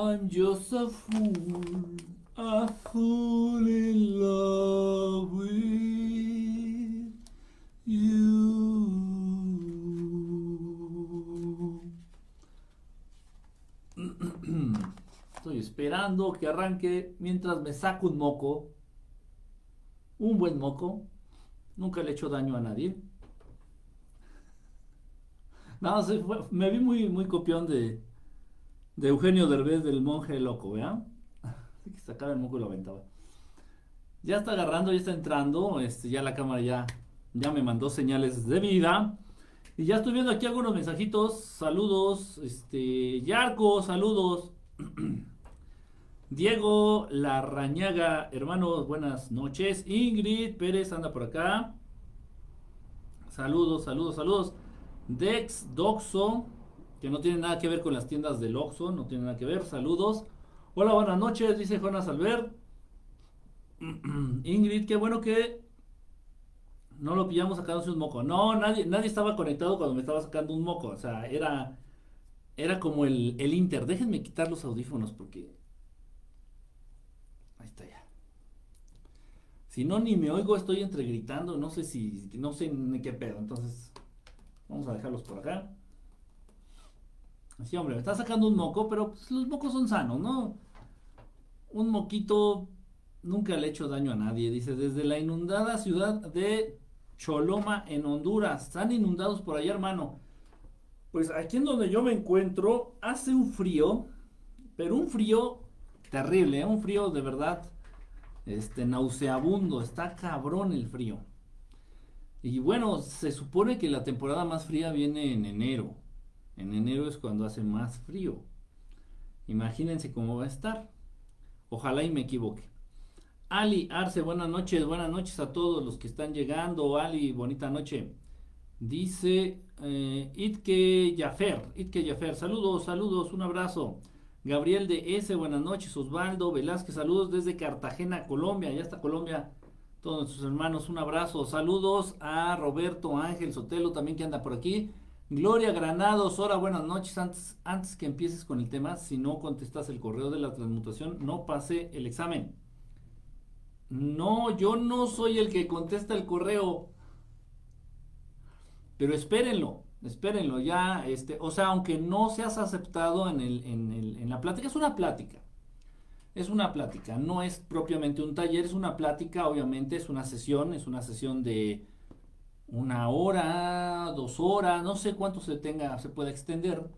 I'm just a fool, a fool in love with you. Estoy esperando que arranque mientras me saco un moco. Un buen moco. Nunca le he hecho daño a nadie. No, me vi muy, muy copión de, de Eugenio Derbez del monje loco, ¿vean? que sacaba el moco y lo aventaba. Ya está agarrando, ya está entrando. Este, ya la cámara ya, ya me mandó señales de vida. Y ya estoy viendo aquí algunos mensajitos. Saludos. Este. Yarco, saludos. Diego Larrañaga, hermanos, buenas noches. Ingrid Pérez anda por acá. Saludos, saludos, saludos. Dex Doxo, que no tiene nada que ver con las tiendas del Oxxo, no tiene nada que ver. Saludos. Hola, buenas noches, dice Jonas Albert. Ingrid, qué bueno que no lo pillamos sacándose un moco. No, nadie, nadie estaba conectado cuando me estaba sacando un moco. O sea, era, era como el, el Inter. Déjenme quitar los audífonos porque... Ahí está ya. Si no, ni me oigo, estoy entre gritando. No sé si, no sé ni qué pedo. Entonces, Vamos a dejarlos por acá. Así, hombre, me está sacando un moco, pero pues, los mocos son sanos, ¿no? Un moquito nunca le ha hecho daño a nadie. Dice, desde la inundada ciudad de Choloma, en Honduras. Están inundados por allá, hermano. Pues aquí en donde yo me encuentro, hace un frío, pero un frío terrible, ¿eh? un frío de verdad, este, nauseabundo. Está cabrón el frío. Y bueno, se supone que la temporada más fría viene en enero. En enero es cuando hace más frío. Imagínense cómo va a estar. Ojalá y me equivoque. Ali Arce, buenas noches, buenas noches a todos los que están llegando. Ali, bonita noche. Dice eh, Itke Yafer, Itke Yafer, saludos, saludos, un abrazo. Gabriel de S, buenas noches. Osvaldo Velázquez, saludos desde Cartagena, Colombia. Ya está Colombia todos nuestros hermanos, un abrazo. Saludos a Roberto Ángel Sotelo también que anda por aquí. Gloria Granados, hola, buenas noches. Antes, que empieces con el tema, si no contestas el correo de la transmutación, no pase el examen. No, yo no soy el que contesta el correo. Pero espérenlo, espérenlo ya, este, o sea, aunque no seas aceptado en, el, en, el, en la plática, es una plática es una plática, no es propiamente un taller, es una plática, obviamente es una sesión, es una sesión de una hora, dos horas, no sé cuánto se tenga, se puede extender.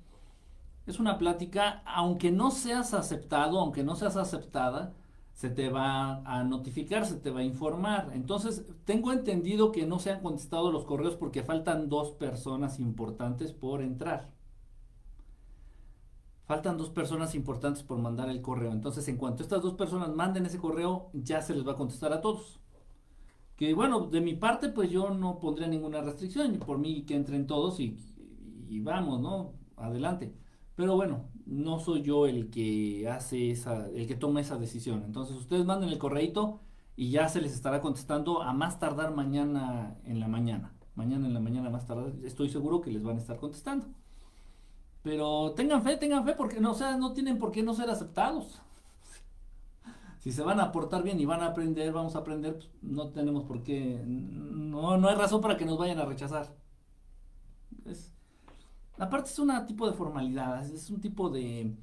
Es una plática, aunque no seas aceptado, aunque no seas aceptada, se te va a notificar, se te va a informar. Entonces, tengo entendido que no se han contestado los correos porque faltan dos personas importantes por entrar. Faltan dos personas importantes por mandar el correo. Entonces, en cuanto estas dos personas manden ese correo, ya se les va a contestar a todos. Que bueno, de mi parte, pues yo no pondría ninguna restricción. Por mí que entren todos y, vamos, ¿no? Adelante. Pero bueno, no soy yo el que hace esa, el que toma esa decisión. Entonces, ustedes manden el correito y ya se les estará contestando a más tardar mañana en la mañana. Mañana en la mañana más tardar, estoy seguro que les van a estar contestando. Pero tengan fe, tengan fe, porque no, o sea, no tienen por qué no ser aceptados. Si se van a portar bien y van a aprender, vamos a aprender, pues, no tenemos por qué, no, no hay razón para que nos vayan a rechazar. Es, aparte es un tipo de formalidad, es un tipo de,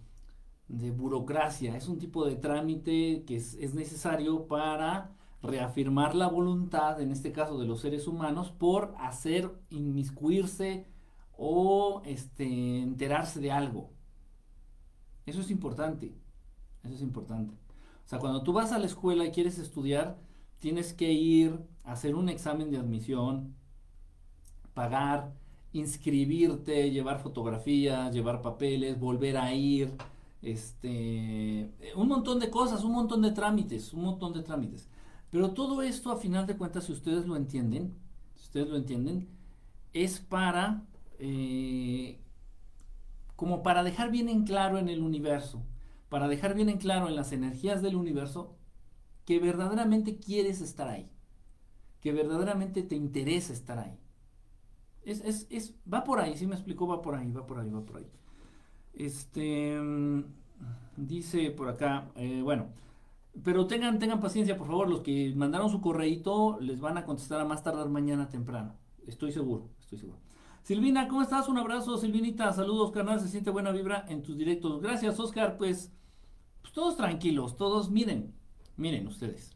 de burocracia, es un tipo de trámite que es, es necesario para reafirmar la voluntad, en este caso de los seres humanos, por hacer, inmiscuirse, o este, enterarse de algo. Eso es importante. Eso es importante. O sea, cuando tú vas a la escuela y quieres estudiar, tienes que ir a hacer un examen de admisión, pagar, inscribirte, llevar fotografías, llevar papeles, volver a ir, este, un montón de cosas, un montón de trámites, un montón de trámites. Pero todo esto, a final de cuentas, si ustedes lo entienden, si ustedes lo entienden, es para eh, como para dejar bien en claro en el universo, para dejar bien en claro en las energías del universo que verdaderamente quieres estar ahí, que verdaderamente te interesa estar ahí. Es, es, es, va por ahí, si me explicó, va por ahí, va por ahí, va por ahí. Este, Dice por acá, eh, bueno, pero tengan, tengan paciencia, por favor, los que mandaron su correíto les van a contestar a más tardar mañana temprano. Estoy seguro, estoy seguro. Silvina, ¿cómo estás? Un abrazo, Silvinita. Saludos, canal. Se siente buena vibra en tus directos. Gracias, Oscar. Pues, pues todos tranquilos, todos miren, miren ustedes.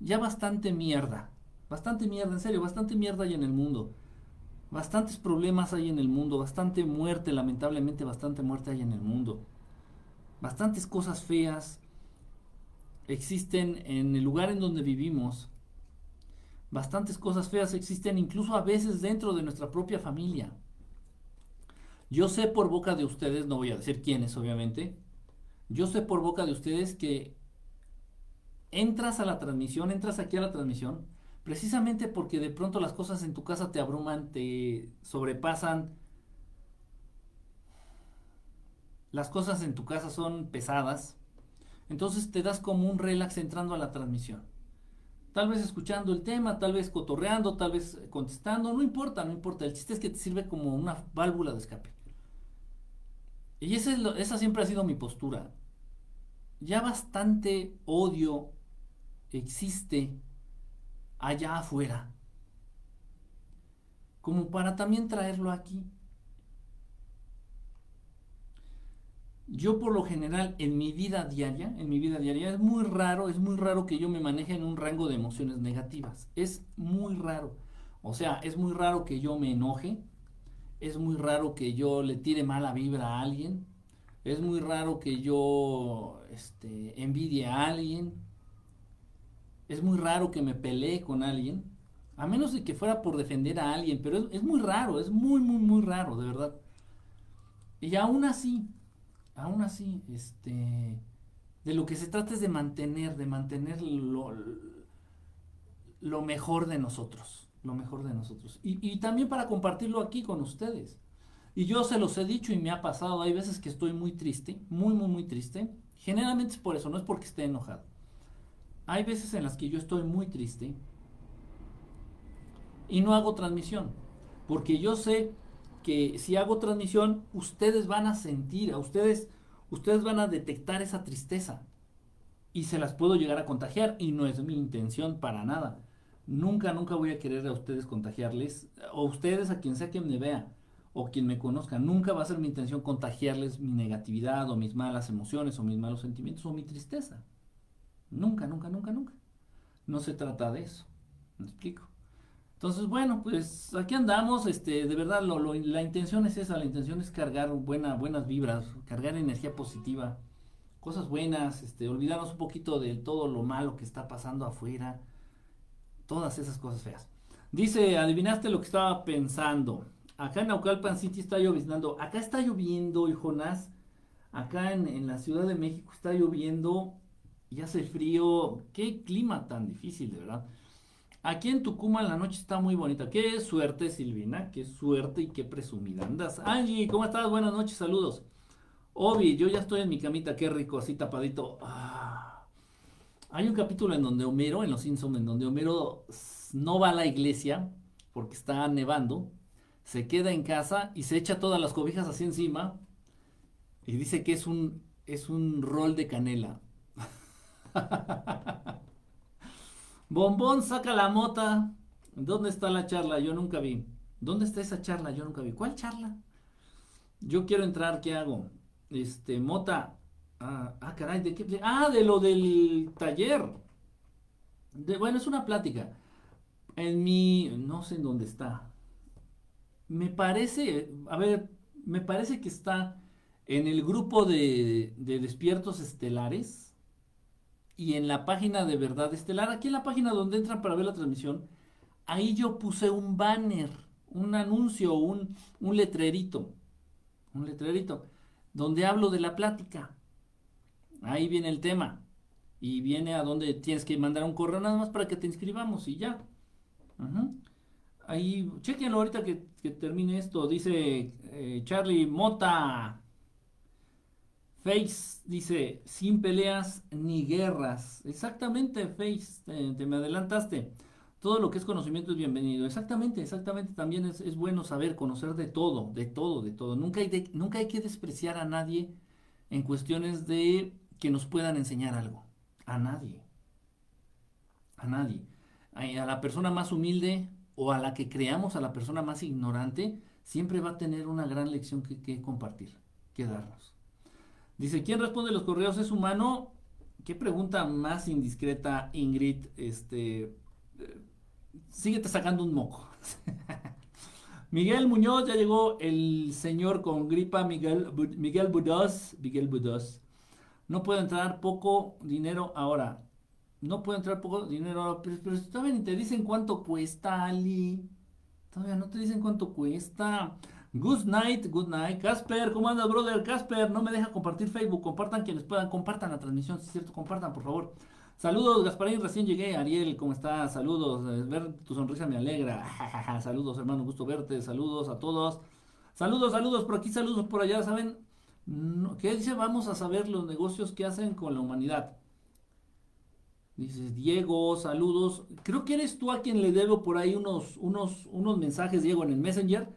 Ya bastante mierda, bastante mierda, en serio, bastante mierda hay en el mundo. Bastantes problemas hay en el mundo, bastante muerte, lamentablemente bastante muerte hay en el mundo. Bastantes cosas feas existen en el lugar en donde vivimos. Bastantes cosas feas existen incluso a veces dentro de nuestra propia familia. Yo sé por boca de ustedes, no voy a decir quiénes obviamente, yo sé por boca de ustedes que entras a la transmisión, entras aquí a la transmisión, precisamente porque de pronto las cosas en tu casa te abruman, te sobrepasan. Las cosas en tu casa son pesadas. Entonces te das como un relax entrando a la transmisión. Tal vez escuchando el tema, tal vez cotorreando, tal vez contestando, no importa, no importa. El chiste es que te sirve como una válvula de escape. Y esa siempre ha sido mi postura. Ya bastante odio existe allá afuera, como para también traerlo aquí. Yo por lo general en mi vida diaria, en mi vida diaria es muy raro, es muy raro que yo me maneje en un rango de emociones negativas. Es muy raro. O sea, es muy raro que yo me enoje, es muy raro que yo le tire mala vibra a alguien, es muy raro que yo este, envidie a alguien, es muy raro que me pelee con alguien, a menos de que fuera por defender a alguien, pero es, muy raro, es muy, muy, muy raro, de verdad. Y aún así, aún así, este, de lo que se trata es de mantener, de mantener lo, lo mejor de nosotros, lo mejor de nosotros. Y, y también para compartirlo aquí con ustedes. Y yo se los he dicho y me ha pasado, hay veces que estoy muy triste, muy, muy, muy triste. Generalmente es por eso, no es porque esté enojado. Hay veces en las que yo estoy muy triste y no hago transmisión, porque yo sé que si hago transmisión, ustedes van a sentir, a ustedes, ustedes van a detectar esa tristeza y se las puedo llegar a contagiar y no es mi intención para nada. Nunca, nunca voy a querer a ustedes contagiarles, o ustedes a quien sea quien me vea, o quien me conozca. Nunca va a ser mi intención contagiarles mi negatividad, o mis malas emociones, o mis malos sentimientos, o mi tristeza. Nunca, nunca, nunca, nunca. No se trata de eso. ¿Me explico? Entonces, bueno, pues aquí andamos, este, de verdad, lo, la intención es esa, la intención es cargar buena, buenas vibras, cargar energía positiva, cosas buenas, este, olvidarnos un poquito de todo lo malo que está pasando afuera, todas esas cosas feas. Dice, adivinaste lo que estaba pensando. Acá en Naucalpan City está lloviznando. Acá está lloviendo, y Jonás. Acá en, en la Ciudad de México está lloviendo y hace frío. Qué clima tan difícil, de verdad. Aquí en Tucumán la noche está muy bonita. Qué suerte, Silvina. Qué suerte y qué presumida andas. Angie, ¿cómo estás? Buenas noches, saludos. Obi, yo ya estoy en mi camita, qué rico, así tapadito. Ah. Hay un capítulo en donde Homero, en Los Simpsons, en donde Homero no va a la iglesia porque está nevando, se queda en casa y se echa todas las cobijas así encima y dice que es un, es un rol de canela. Bombón, saca la mota. ¿Dónde está la charla? Yo nunca vi. ¿Dónde está esa charla? Yo nunca vi. ¿Cuál charla? Yo quiero entrar, ¿qué hago? Este, mota. Ah, ah caray, ¿de qué? Ah, de lo del taller. bueno, es una plática. En mi, no sé en dónde está. Me parece, a ver, me parece que está en el grupo de, de despiertos estelares y en la página de Verdad Estelar, aquí en la página donde entran para ver la transmisión, ahí yo puse un banner, un anuncio, un, un letrerito, un letrerito, donde hablo de la plática. Ahí viene el tema. Y viene a donde tienes que mandar un correo nada más para que te inscribamos y ya. Ahí, chequenlo ahorita que, termine esto. Dice eh, Charlie Mota. Face dice, sin peleas ni guerras. Exactamente, Face, te, me adelantaste. Todo lo que es conocimiento es bienvenido. Exactamente, exactamente. También es, bueno saber, conocer de todo, de todo, de todo. Nunca hay, nunca hay que despreciar a nadie en cuestiones de que nos puedan enseñar algo. A nadie. A nadie. A la persona más humilde o a la que creamos, a la persona más ignorante, siempre va a tener una gran lección que, compartir, que darnos. Dice, ¿quién responde los correos es humano? Qué pregunta más indiscreta, Ingrid. Este, eh, síguete sacando un moco. Miguel Muñoz, ya llegó el señor con gripa, Miguel, Miguel Budos. Miguel Budos. No puedo entrar poco dinero ahora. No puedo entrar poco dinero. Pero, pero todavía ni te dicen cuánto cuesta, Ali. Todavía no te dicen cuánto cuesta. Good night, good night. Casper, ¿cómo andas, brother? Casper, no me deja compartir Facebook. Compartan quienes puedan. Compartan la transmisión, si es cierto. Compartan, por favor. Saludos, Gasparín, recién llegué. Ariel, ¿cómo estás? Saludos. Eh, ver tu sonrisa me alegra. saludos, hermano, gusto verte. Saludos a todos. Saludos, saludos por aquí, saludos por allá. ¿Saben? ¿Qué dice? Vamos a saber los negocios que hacen con la humanidad. Dices, Diego, saludos. Creo que eres tú a quien le debo por ahí unos, unos, unos mensajes, Diego, en el Messenger.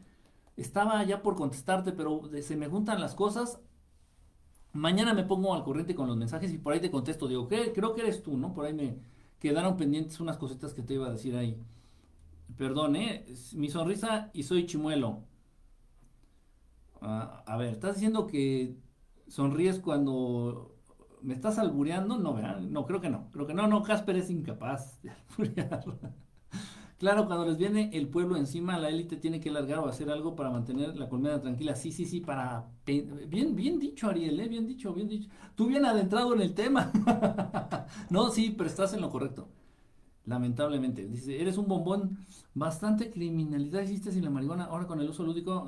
Estaba ya por contestarte, pero se me juntan las cosas. Mañana me pongo al corriente con los mensajes y por ahí te contesto. Digo, ¿qué? Creo que eres tú, ¿no? Por ahí me quedaron pendientes unas cositas que te iba a decir ahí. Perdón, ¿eh? Mi sonrisa y soy chimuelo. Ah, a ver, estás diciendo que sonríes cuando me estás albureando. No, ¿verdad? No, creo que no. Creo que no, no, Casper es incapaz de alburear. claro, cuando les viene el pueblo encima, la élite tiene que largar o hacer algo para mantener la colmena tranquila. Sí, sí, sí, para... Bien, bien dicho, Ariel, ¿eh? Bien dicho, bien dicho. Tú bien adentrado en el tema. no, sí, pero estás en lo correcto. Lamentablemente. Dice, eres un bombón. Bastante criminalidad hiciste sin la marihuana. Ahora con el uso lúdico.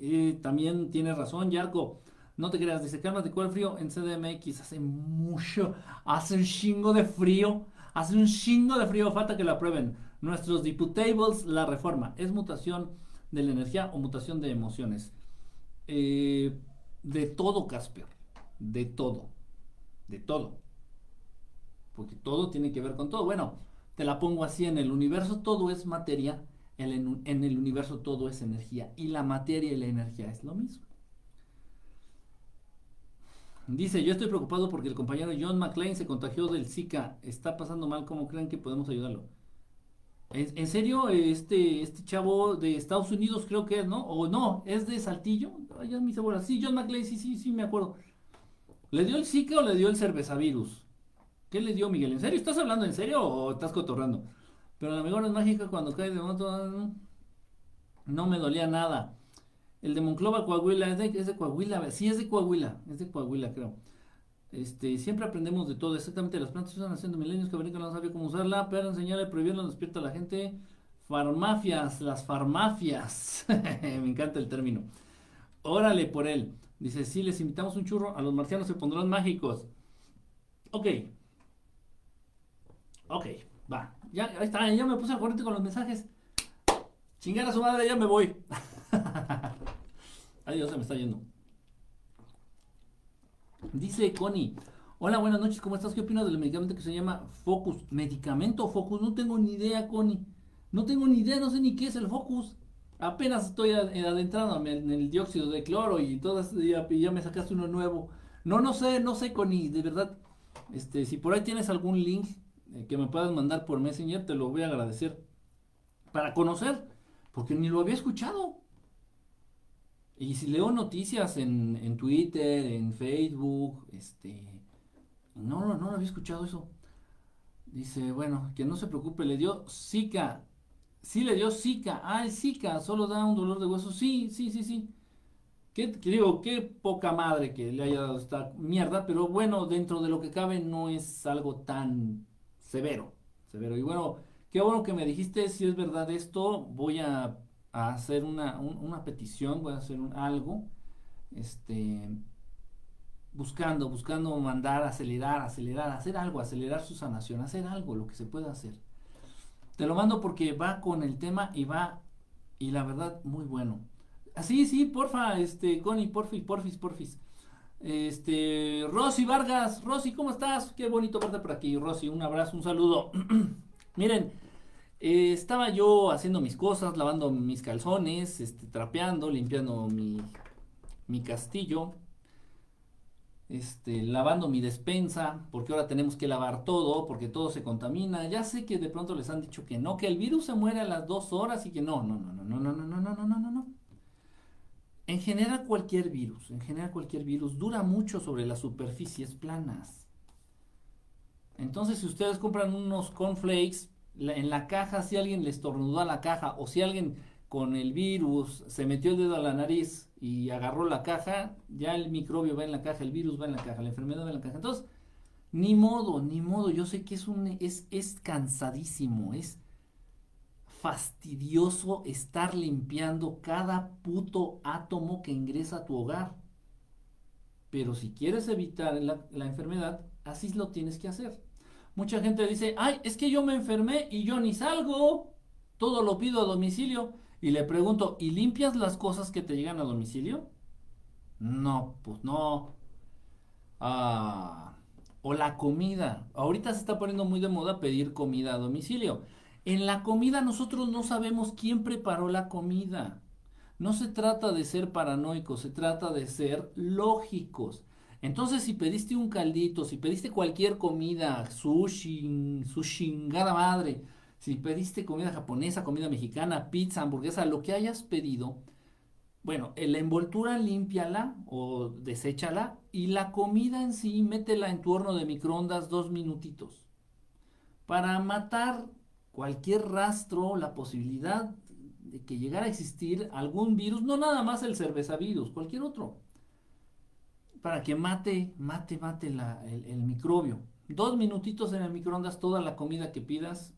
Eh, también tienes razón, Yarco. No te creas. Dice, de ¿cuál frío? En CDMX hace mucho. Hace un chingo de frío. Hace un chingo de frío. Falta que lo aprueben. Nuestros diputables, la reforma. ¿Es mutación de la energía o mutación de emociones? Eh, de todo, Casper. De todo. De todo. Porque todo tiene que ver con todo. Bueno, te la pongo así, en el universo todo es materia, en el universo todo es energía, y la materia y la energía es lo mismo. Dice, yo estoy preocupado porque el compañero John McClane se contagió del Zika. Está pasando mal, ¿cómo creen que podemos ayudarlo? ¿En, serio? Este, este chavo de Estados Unidos creo que es, ¿no? O no, es de Saltillo. Ay, ya me Sí, John McClane, sí, sí, sí, me acuerdo. ¿Le dio el Zika o le dio el cervezavirus? ¿Qué le dio Miguel? ¿En serio? ¿Estás hablando en serio o estás cotorrando? Pero la mejor es mágica cuando cae de moto. No me dolía nada. El de Monclova, Coahuila, es de, Coahuila. Sí, es de Coahuila. Es de Coahuila, creo. Este, siempre aprendemos de todo. Exactamente, las plantas están haciendo milenios que no sabía cómo usarla, pero enseñarle, prohibirlo, despierta a la gente. Farmafias, las farmafias. me encanta el término. Órale por él. Dice, si les invitamos un churro, a los marcianos se pondrán mágicos. Ok, Ok, va. Ya, ahí está, ya me puse al corriente con los mensajes. Chingar a su madre, ya me voy. Adiós, se me está yendo. Dice Connie. Hola, buenas noches, ¿cómo estás? ¿Qué opinas del medicamento que se llama Focus? ¿Medicamento Focus? No tengo ni idea, Connie. No tengo ni idea, no sé ni qué es el Focus. Apenas estoy adentrando en el dióxido de cloro y todas ya, ya me sacaste uno nuevo. No, no sé, no sé, Connie, de verdad. Este, si por ahí tienes algún link eh, que me puedas mandar por Messenger, te lo voy a agradecer. Para conocer, porque ni lo había escuchado. Y si leo noticias en, en Twitter, en Facebook, este, no, no, no había escuchado eso. Dice, bueno, que no se preocupe, le dio Zika. Sí le dio Zika. Ah, el Zika, solo da un dolor de hueso. Sí, sí, sí, sí. Que, digo, qué poca madre que le haya dado esta mierda, pero bueno, dentro de lo que cabe no es algo tan severo, severo. Y bueno, qué bueno que me dijiste, si es verdad esto, voy a, hacer una, petición, voy a hacer algo, este, buscando, buscando mandar, acelerar, acelerar, hacer algo, acelerar su sanación, hacer algo, lo que se pueda hacer. Te lo mando porque va con el tema y va, y la verdad, muy bueno. Así, sí, porfa, este, Connie, porfis, porfis, porfis. Este, Rosy Vargas, Rosy, ¿cómo estás? Qué bonito verte por aquí, Rosy, un abrazo, un saludo. Miren, eh, estaba yo haciendo mis cosas, lavando mis calzones, este, trapeando, limpiando mi, mi castillo. este, lavando mi despensa, porque ahora tenemos que lavar todo, porque todo se contamina. Ya sé que de pronto les han dicho que no, que el virus se muere a las dos horas y que no, no, no, no, no, no, no, no, no, no, no, no. En general cualquier virus, en general cualquier virus dura mucho sobre las superficies planas. Entonces si ustedes compran unos cornflakes, en la caja, si alguien les estornudó a la caja o si alguien con el virus se metió el dedo a la nariz y agarró la caja, ya el microbio va en la caja, el virus va en la caja, la enfermedad va en la caja. Entonces, ni modo, ni modo, yo sé que es un es, es cansadísimo, es fastidioso estar limpiando cada puto átomo que ingresa a tu hogar. Pero si quieres evitar la, la enfermedad, así lo tienes que hacer. Mucha gente dice, ay, es que yo me enfermé y yo ni salgo, todo lo pido a domicilio. Y le pregunto, ¿y limpias las cosas que te llegan a domicilio? No, pues no. Ah, o la comida. Ahorita se está poniendo muy de moda pedir comida a domicilio. En la comida nosotros no sabemos quién preparó la comida. No se trata de ser paranoicos, se trata de ser lógicos. Entonces, si pediste un caldito, si pediste cualquier comida, sushi, su chingada madre, si pediste comida japonesa, comida mexicana, pizza, hamburguesa, lo que hayas pedido, bueno, la envoltura límpiala o deséchala y la comida en sí métela en tu horno de microondas dos minutitos para matar cualquier rastro, la posibilidad de que llegara a existir algún virus, no nada más el cerveza virus, cualquier otro, para que mate, mate, mate el, el microbio. Dos minutitos en el microondas, toda la comida que pidas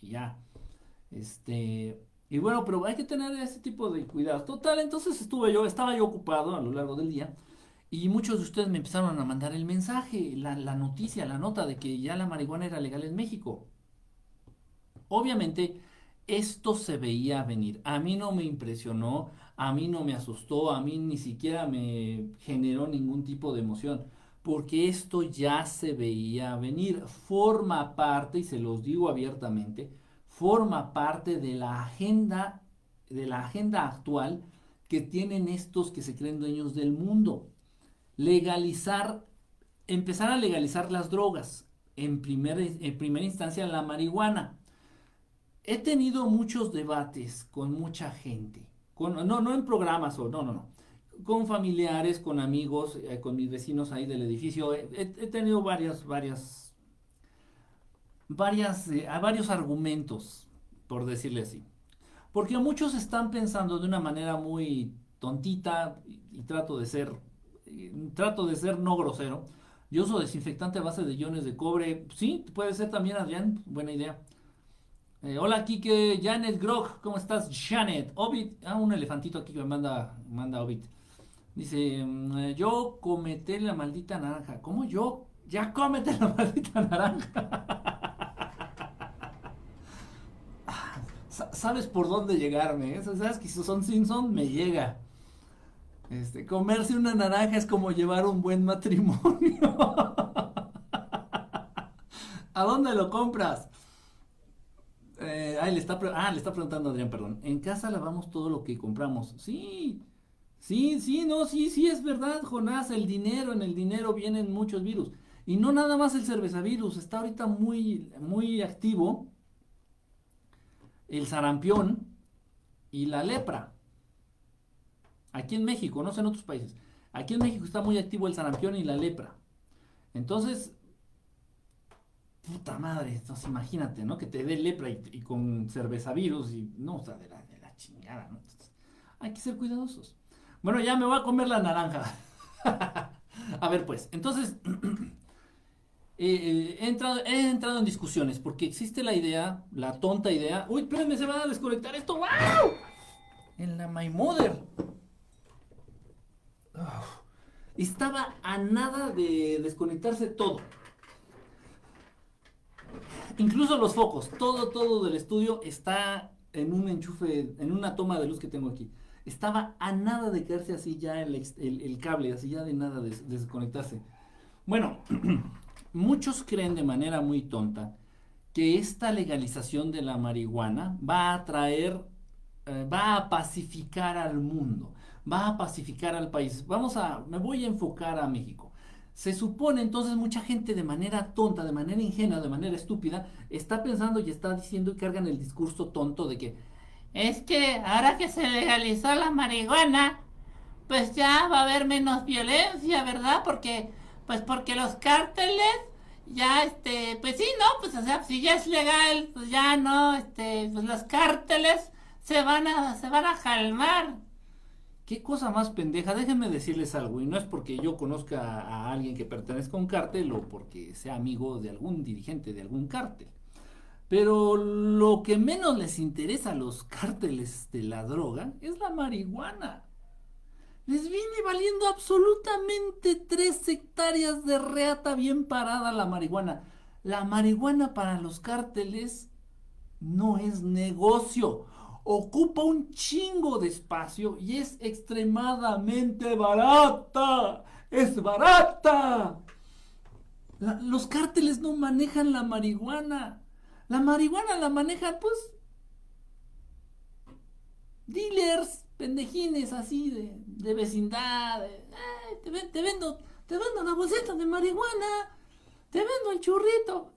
y ya. Este, y bueno, pero hay que tener ese tipo de cuidado. Total, entonces estuve yo, estaba yo ocupado a lo largo del día y muchos de ustedes me empezaron a mandar el mensaje, la, la noticia, la nota de que ya la marihuana era legal en México. Obviamente, esto se veía venir. A mí no me impresionó, a mí no me asustó, a mí ni siquiera me generó ningún tipo de emoción porque esto ya se veía venir, forma parte, y se los digo abiertamente, forma parte de la agenda, de la agenda actual que tienen estos que se creen dueños del mundo. Legalizar, empezar a legalizar las drogas, en, en primera instancia la marihuana. He tenido muchos debates con mucha gente, no, no en programas o no, no, no con familiares, con amigos, eh, con mis vecinos ahí del edificio. He, tenido varias, varias, varias, eh, varios argumentos, por decirle así. Porque muchos están pensando de una manera muy tontita, y, trato de ser, trato de ser no grosero. Yo uso desinfectante a base de iones de cobre. Sí, puede ser también, Adrián, buena idea. Eh, hola, Kike, Janet Grog, ¿cómo estás? Janet, Ovid, ah, un elefantito aquí que me manda, manda Ovid. Dice, mm, yo cometé la maldita naranja. ¿Cómo yo? Ya cómete la maldita naranja. Sabes por dónde llegarme, ¿eh? Sabes que si son Simpson me llega. Este, comerse una naranja es como llevar un buen matrimonio. ¿A dónde lo compras? Eh, le está, ah, le está preguntando Adrián, perdón. En casa lavamos todo lo que compramos. Sí, Sí, sí, no, sí, sí, es verdad, Jonás, el dinero, en el dinero vienen muchos virus. Y no nada más el cervezavirus, está ahorita muy, muy activo el sarampión y la lepra. Aquí en México, no sé en otros países. Aquí en México está muy activo el sarampión y la lepra. Entonces, puta madre, entonces imagínate, ¿no? Que te dé lepra y, con cervezavirus y no, o sea, de la, de la chingada, ¿no? hay que ser cuidadosos. Bueno, ya me voy a comer la naranja. a ver, pues, entonces, eh, eh, he, entrado, he, entrado, en discusiones porque existe la idea, la tonta idea. Uy, espérenme, se va a desconectar esto. ¡Wow! En la My Mother. estaba a nada de desconectarse todo. Incluso los focos, todo, todo del estudio está en un enchufe, en una toma de luz que tengo aquí estaba a nada de quedarse así ya el, cable, así ya de nada de, desconectarse. Bueno, muchos creen de manera muy tonta que esta legalización de la marihuana va a traer, eh, va a pacificar al mundo, va a pacificar al país. Vamos a, me voy a enfocar a México. Se supone entonces mucha gente de manera tonta, de manera ingenua, de manera estúpida, está pensando y está diciendo y cargan el discurso tonto de que es que ahora que se legalizó la marihuana, pues ya va a haber menos violencia, ¿verdad? Porque, pues porque los cárteles ya, este, pues sí, ¿no? Pues o sea, si ya es legal, pues ya no, este, pues los cárteles se van a, se van a calmar. Qué cosa más pendeja, déjenme decirles algo, y no es porque yo conozca a alguien que pertenezca a un cártel o porque sea amigo de algún dirigente de algún cártel. Pero lo que menos les interesa a los cárteles de la droga es la marihuana. Les viene valiendo absolutamente tres hectáreas de reata bien parada la marihuana. La marihuana para los cárteles no es negocio ocupa un chingo de espacio y es extremadamente barata. Es barata. los cárteles no manejan la marihuana. La marihuana la manejan pues dealers, pendejines así de, vecindad. te, te, vendo, te vendo una bolsita de marihuana. Te vendo el churrito.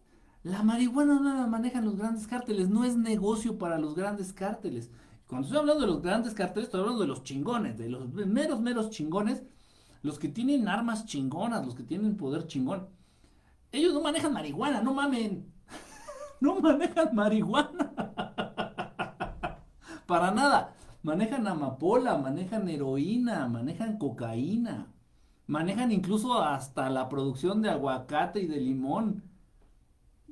La marihuana no la manejan los grandes cárteles, no es negocio para los grandes cárteles. Cuando estoy hablando de los grandes cárteles, estoy hablando de los chingones, de los meros, meros chingones, los que tienen armas chingonas, los que tienen poder chingón. Ellos no manejan marihuana, no mamen. no manejan marihuana. para nada. Manejan amapola, manejan heroína, manejan cocaína, manejan incluso hasta la producción de aguacate y de limón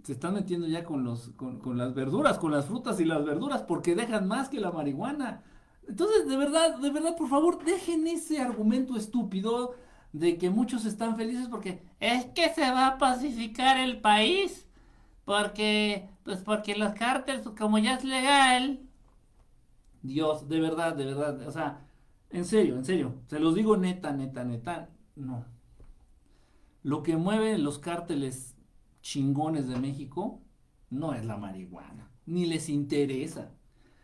se están metiendo ya con, los, con, las verduras, con las frutas y las verduras, porque dejan más que la marihuana. Entonces, de verdad, de verdad, por favor, dejen ese argumento estúpido de que muchos están felices porque es que se va a pacificar el país. Porque, pues porque los cárteles, como ya es legal. Dios, de verdad, de verdad, o sea, en serio, en serio, se los digo neta, neta, neta, no. Lo que mueve los cárteles chingones de México no es la marihuana, ni les interesa.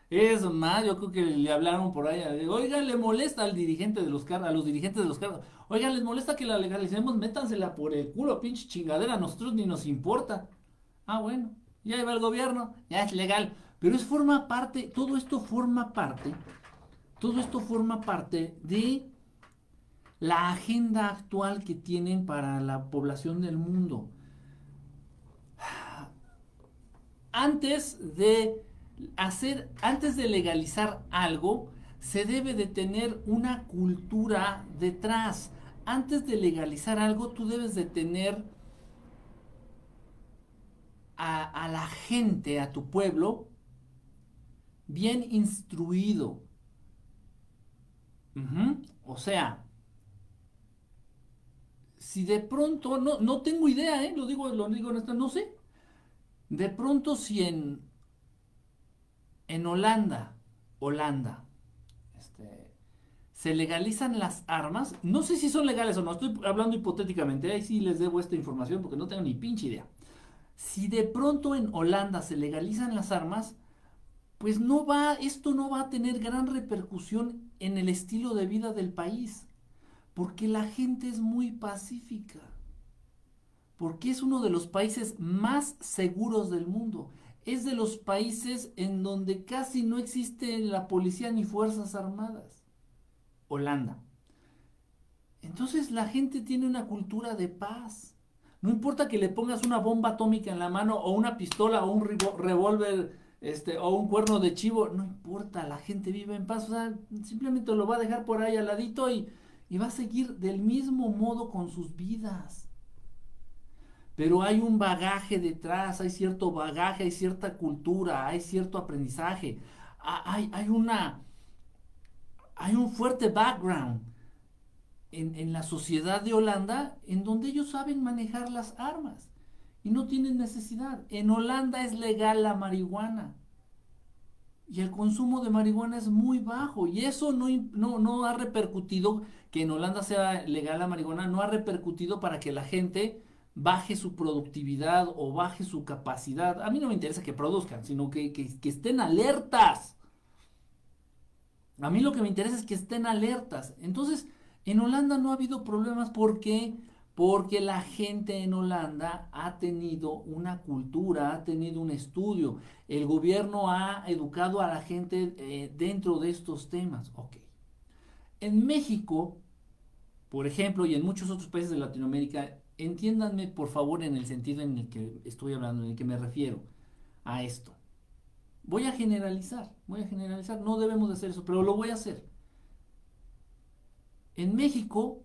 Es más, yo creo que le hablaron por ahí, oiga, le molesta al dirigente de los carros, a los dirigentes de los carros, oiga, les molesta que la legalicemos, métansela por el culo, pinche chingadera, a nosotros ni nos importa. Ah, bueno, ya va el gobierno, ya es legal, pero es forma parte, todo esto forma parte, todo esto forma parte de la agenda actual que tienen para la población del mundo antes de hacer, antes de legalizar algo, se debe de tener una cultura detrás. Antes de legalizar algo, tú debes de tener a, la gente, a tu pueblo, bien instruido. O sea, si de pronto, no, no tengo idea, ¿eh? lo digo, lo digo no sé, de pronto si en, en Holanda, Holanda, este, se legalizan las armas, no sé si son legales o no, estoy hablando hipotéticamente, ahí sí les debo esta información porque no tengo ni pinche idea. Si de pronto en Holanda se legalizan las armas, pues no va, esto no va a tener gran repercusión en el estilo de vida del país, porque la gente es muy pacífica porque es uno de los países más seguros del mundo. Es de los países en donde casi no existe la policía ni fuerzas armadas. Holanda. Entonces la gente tiene una cultura de paz. No importa que le pongas una bomba atómica en la mano o una pistola o un revólver este, o un cuerno de chivo, no importa, la gente vive en paz. O sea, simplemente lo va a dejar por ahí al ladito y, y va a seguir del mismo modo con sus vidas pero hay un bagaje detrás, hay cierto bagaje, hay cierta cultura, hay cierto aprendizaje, hay, una, hay un fuerte background en, en, la sociedad de Holanda en donde ellos saben manejar las armas y no tienen necesidad. En Holanda es legal la marihuana y el consumo de marihuana es muy bajo y eso no, no, no ha repercutido, que en Holanda sea legal la marihuana, no ha repercutido para que la gente baje su productividad o baje su capacidad. A mí no me interesa que produzcan, sino que, estén alertas. A mí lo que me interesa es que estén alertas. Entonces, en Holanda no ha habido problemas. ¿Por qué? porque la gente en Holanda ha tenido una cultura, ha tenido un estudio. El gobierno ha educado a la gente eh, dentro de estos temas. En México, por ejemplo, y en muchos otros países de Latinoamérica, entiéndanme por favor en el sentido en el que estoy hablando, en el que me refiero a esto. Voy a generalizar, voy a generalizar, no debemos de hacer eso, pero lo voy a hacer. En México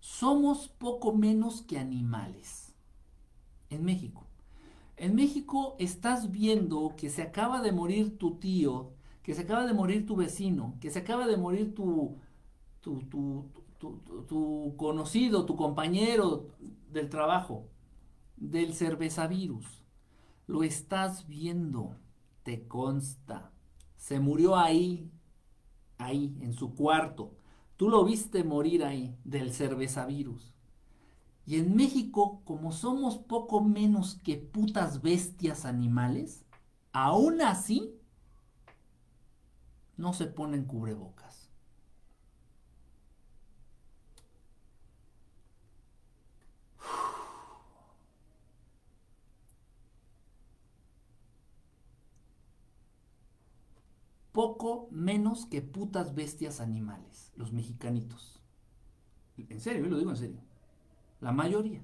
somos poco menos que animales. En México. En México estás viendo que se acaba de morir tu tío, que se acaba de morir tu vecino, que se acaba de morir tu, tu, tu, conocido, tu compañero del trabajo, del cervezavirus. Lo estás viendo, te consta. Se murió ahí, ahí, en su cuarto. Tú lo viste morir ahí del cervezavirus. Y en México, como somos poco menos que putas bestias animales, aún así no se ponen cubrebocas. Poco menos que putas bestias animales, los mexicanitos. En serio, yo lo digo en serio. La mayoría.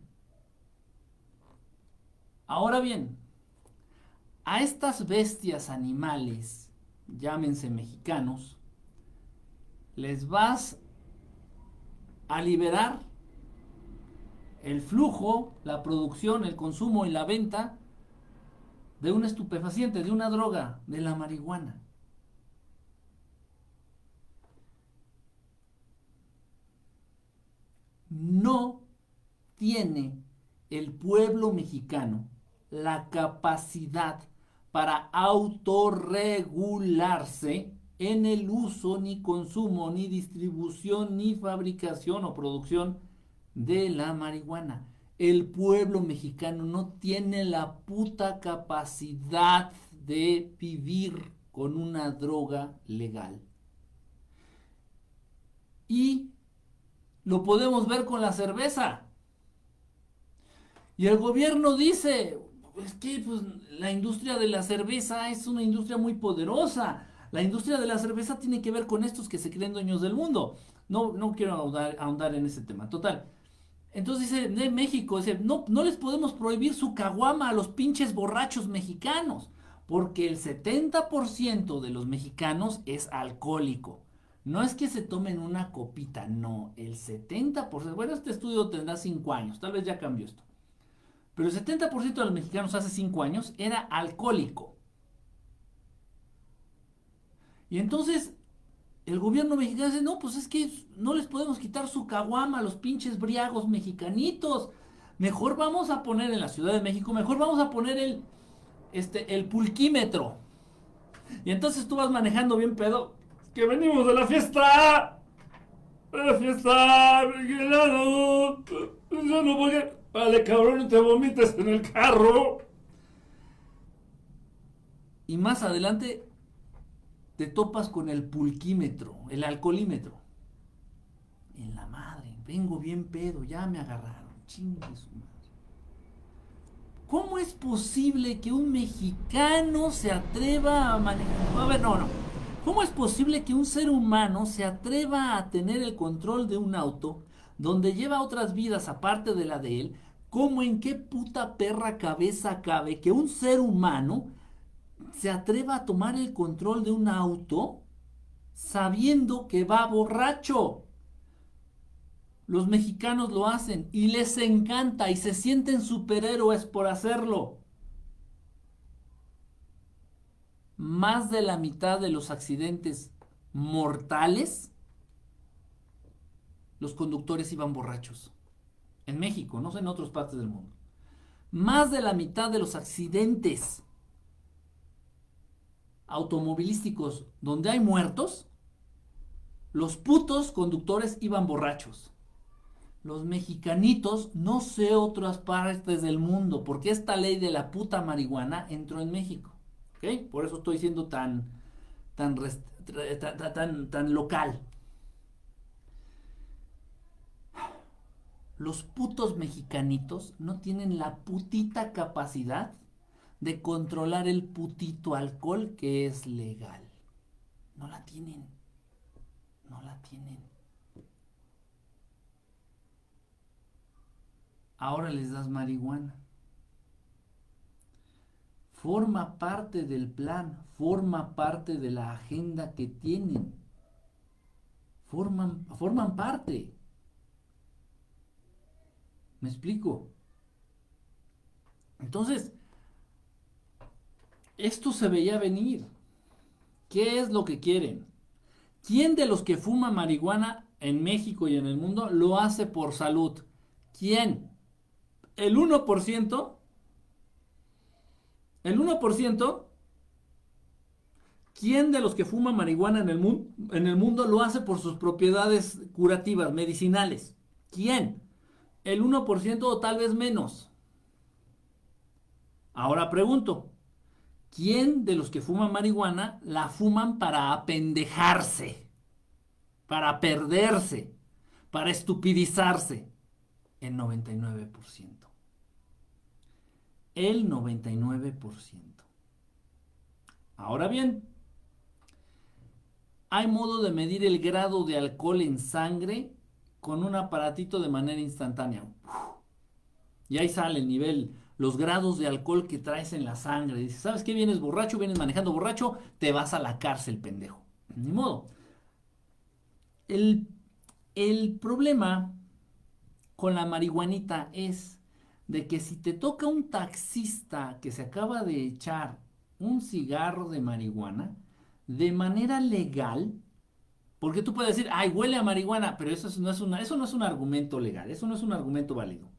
Ahora bien, a estas bestias animales, llámense mexicanos, les vas a liberar el flujo, la producción, el consumo y la venta de un estupefaciente, de una droga, de la marihuana. No tiene el pueblo mexicano la capacidad para autorregularse en el uso, ni consumo, ni distribución, ni fabricación o producción de la marihuana. El pueblo mexicano no tiene la puta capacidad de vivir con una droga legal. Y lo podemos ver con la cerveza. Y el gobierno dice, es que pues, la industria de la cerveza es una industria muy poderosa. La industria de la cerveza tiene que ver con estos que se creen dueños del mundo. No, no quiero ahondar, en ese tema. Total. Entonces dice, de México, dice, no, no les podemos prohibir su caguama a los pinches borrachos mexicanos, porque el 70% de los mexicanos es alcohólico. No es que se tomen una copita, no, el 70%, bueno, este estudio tendrá 5 años, tal vez ya cambió esto, pero el 70% de los mexicanos hace 5 años era alcohólico. Y entonces el gobierno mexicano dice, no, pues es que no les podemos quitar su caguama a los pinches briagos mexicanitos. Mejor vamos a poner en la Ciudad de México, mejor vamos a poner el, este, el pulquímetro. Y entonces tú vas manejando bien pedo, que venimos de la fiesta. De la fiesta, Yo no voy a... Vale, cabrón, no te vomites en el carro. Y más adelante te topas con el pulquímetro, el alcoholímetro. En la madre, vengo bien pedo, ya me agarraron. Chingue su madre. ¿Cómo es posible que un mexicano se atreva a manejar? A ver, no, no. ¿Cómo es posible que un ser humano se atreva a tener el control de un auto donde lleva otras vidas aparte de la de él? ¿Cómo en qué puta perra cabeza cabe que un ser humano se atreva a tomar el control de un auto sabiendo que va borracho? Los mexicanos lo hacen y les encanta y se sienten superhéroes por hacerlo. Más de la mitad de los accidentes mortales, los conductores iban borrachos. En México, no sé en otras partes del mundo. Más de la mitad de los accidentes automovilísticos donde hay muertos, los putos conductores iban borrachos. Los mexicanitos, no sé otras partes del mundo, porque esta ley de la puta marihuana entró en México. Por eso estoy siendo tan, tan, tan, tan local. los putos mexicanitos no tienen la putita capacidad de controlar el putito alcohol que es legal. No la tienen. No la tienen. Ahora les das marihuana. Forma parte del plan, forma parte de la agenda que tienen. Forman, forman parte. ¿Me explico? Entonces, esto se veía venir. ¿Qué es lo que quieren? ¿Quién de los que fuma marihuana en México y en el mundo lo hace por salud? ¿Quién? ¿El 1%? ¿El 1%? ¿Quién de los que fuma marihuana en el, mundo lo hace por sus propiedades curativas, medicinales? ¿Quién? ¿El 1% o tal vez menos? Ahora pregunto, ¿Quién de los que fuman marihuana la fuman para apendejarse, para perderse, para estupidizarse? El 99%. El 99%. Ahora bien, hay modo de medir el grado de alcohol en sangre con un aparatito de manera instantánea. Y ahí sale el nivel los grados de alcohol que traes en la sangre. Dices, ¿sabes qué? Vienes borracho, vienes manejando borracho, te vas a la cárcel, pendejo. Ni modo. El, el problema con la marihuanita es de que si te toca un taxista que se acaba de echar un cigarro de marihuana, de manera legal, porque tú puedes decir, ay, huele a marihuana, pero eso no es, una, eso no es un argumento legal, eso no es un argumento válido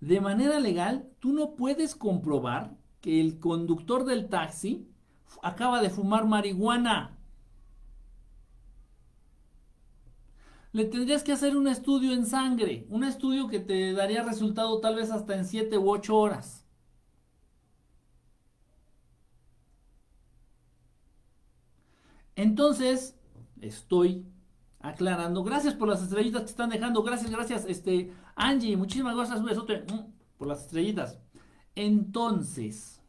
de manera legal, tú no puedes comprobar que el conductor del taxi acaba de fumar marihuana. Le tendrías que hacer un estudio en sangre, un estudio que te daría resultado tal vez hasta en 7 u 8 horas. Entonces, estoy aclarando. Gracias por las estrellitas que están dejando. Gracias, gracias, este, Angie. Muchísimas gracias, mm, por las estrellitas. Entonces,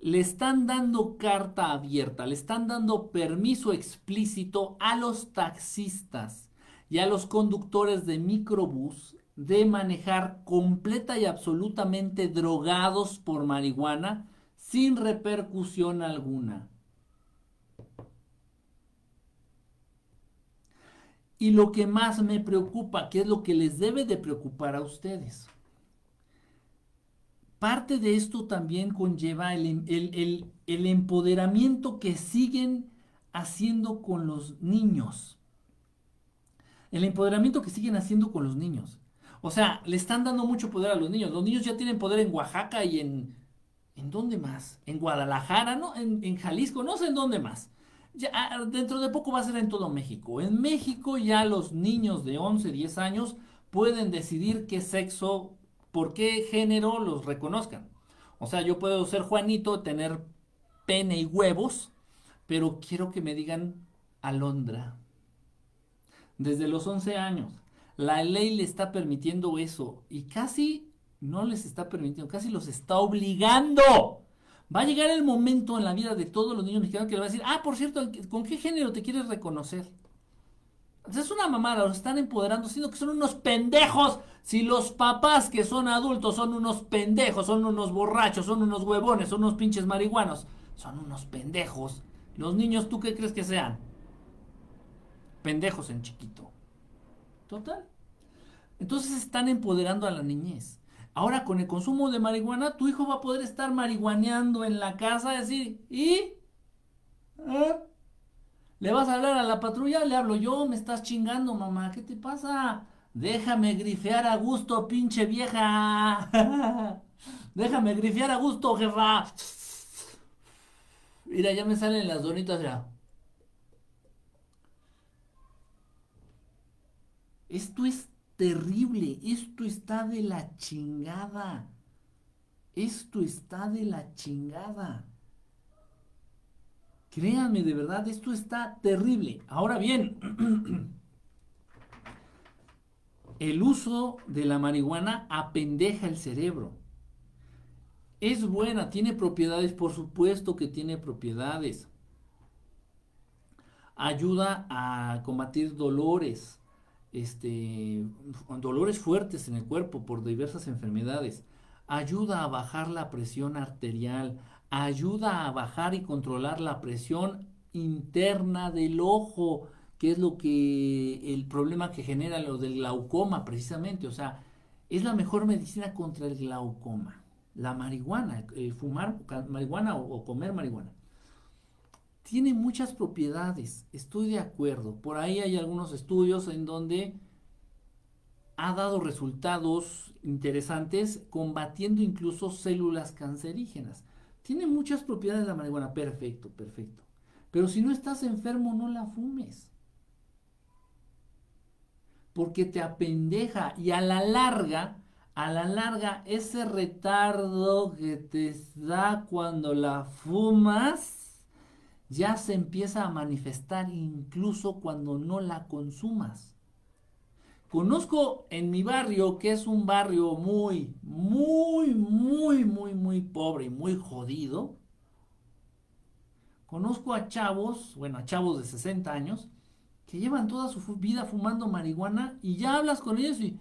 le están dando carta abierta, le están dando permiso explícito a los taxistas y a los conductores de microbús de manejar completa y absolutamente drogados por marihuana sin repercusión alguna. Y lo que más me preocupa, que es lo que les debe de preocupar a ustedes. Parte de esto también conlleva el, el, empoderamiento que siguen haciendo con los niños. El empoderamiento que siguen haciendo con los niños. O sea, le están dando mucho poder a los niños. Los niños ya tienen poder en Oaxaca y en... ¿En dónde más? En Guadalajara, ¿no? En, en Jalisco, no sé en dónde más. Ah, dentro de poco va a ser en todo México. En México ya los niños de 11, 10 años pueden decidir qué sexo, por qué género los reconozcan. O sea, yo puedo ser Juanito, tener pene y huevos, pero quiero que me digan Alondra. Desde los 11 años. La ley le está permitiendo eso y casi no les está permitiendo, casi los está obligando Va a llegar el momento en la vida de todos los niños mexicanos que le va a decir, ah, por cierto, ¿con qué género te quieres reconocer? Es una mamada, los están empoderando, sino que son unos pendejos. Si los papás que son adultos son unos pendejos, son unos borrachos, son unos huevones, son unos pinches marihuanos, son unos pendejos. Los niños, ¿tú qué crees que sean? Pendejos en chiquito. Total. Entonces están empoderando a la niñez. Ahora con el consumo de marihuana, tu hijo va a poder estar marihuaneando en la casa, decir, ¿y? ¿Eh? ¿Le vas a hablar a la patrulla? Le hablo yo, me estás chingando, mamá, ¿qué te pasa? Déjame grifear a gusto, pinche vieja. Déjame grifear a gusto, jefa. Mira, ya me salen las donitas ya. Esto es terrible, esto está de la chingada. Esto está de la chingada. Créanme, de verdad, esto está terrible. Ahora bien, el uso de la marihuana apendeja el cerebro. Es buena, tiene propiedades, por supuesto que tiene propiedades. Ayuda a combatir dolores, este, dolores fuertes en el cuerpo por diversas enfermedades. Ayuda a bajar la presión arterial, ayuda a bajar y controlar la presión interna del ojo, que es lo que el problema que genera lo del glaucoma precisamente, o sea, es la mejor medicina contra el glaucoma, la marihuana, el fumar marihuana o, comer marihuana. Tiene muchas propiedades, estoy de acuerdo. Por ahí hay algunos estudios en donde ha dado resultados interesantes combatiendo incluso células cancerígenas. Tiene muchas propiedades la marihuana, perfecto, perfecto. Pero si no estás enfermo, no la fumes porque te apendeja y a la larga, a la larga, ese retardo que te da cuando la fumas, ya se empieza a manifestar incluso cuando no la consumas. Conozco en mi barrio, que es un barrio muy, muy, muy, muy, muy pobre y muy jodido. Conozco a chavos, bueno, a chavos de 60 años, que llevan toda su vida fumando marihuana y ya hablas con ellos y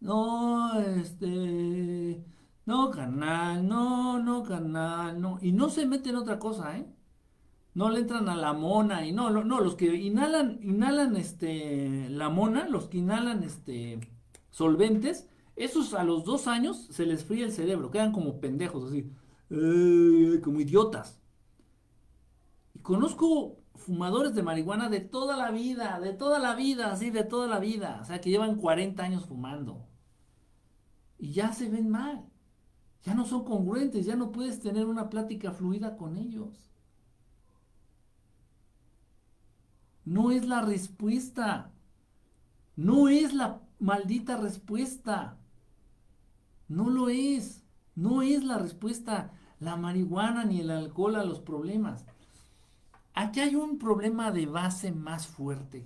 no, este, no, canal, no, no, canal, no, y no se meten en otra cosa, ¿eh? No le entran a la mona y no, no, los que inhalan, inhalan este, la mona, los que inhalan este, solventes, esos a los dos años se les fría el cerebro, quedan como pendejos, así, como idiotas. Y conozco fumadores de marihuana de toda la vida, de toda la vida, así, de toda la vida. O sea, que llevan 40 años fumando. Y ya se ven mal. Ya no son congruentes, ya no puedes tener una plática fluida con ellos. No es la respuesta. No es la maldita respuesta. No lo es. No es la respuesta la marihuana ni el alcohol a los problemas. Aquí hay un problema de base más fuerte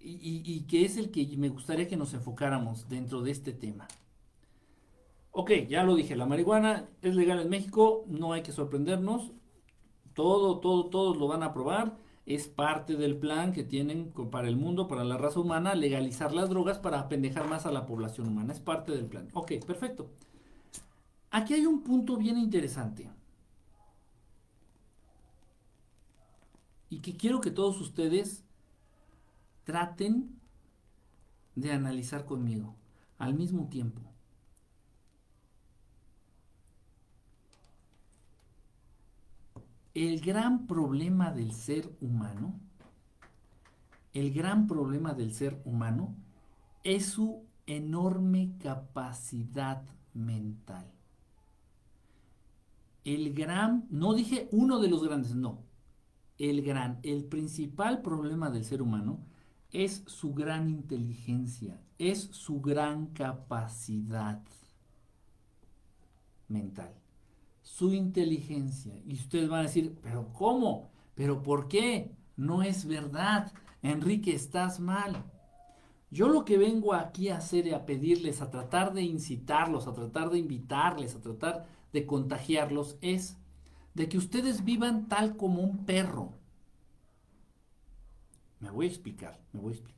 y, que es el que me gustaría que nos enfocáramos dentro de este tema. Ok, ya lo dije, la marihuana es legal en México, no hay que sorprendernos, todo, todo, todos lo van a aprobar, es parte del plan que tienen para el mundo, para la raza humana, legalizar las drogas para apendejar más a la población humana, es parte del plan. Ok, perfecto. Aquí hay un punto bien interesante. y que quiero que todos ustedes traten de analizar conmigo al mismo tiempo. El gran problema del ser humano, el gran problema del ser humano es su enorme capacidad mental. El gran, no dije uno de los grandes, no, el gran, el principal problema del ser humano es su gran inteligencia, es su gran capacidad mental, su inteligencia. Y ustedes van a decir, pero ¿cómo? ¿Pero por qué? No es verdad. Enrique, estás mal. Yo lo que vengo aquí a hacer y a pedirles, a tratar de incitarlos, a tratar de invitarles, a tratar de contagiarlos, es de que ustedes vivan tal como un perro. Me voy a explicar, me voy a explicar.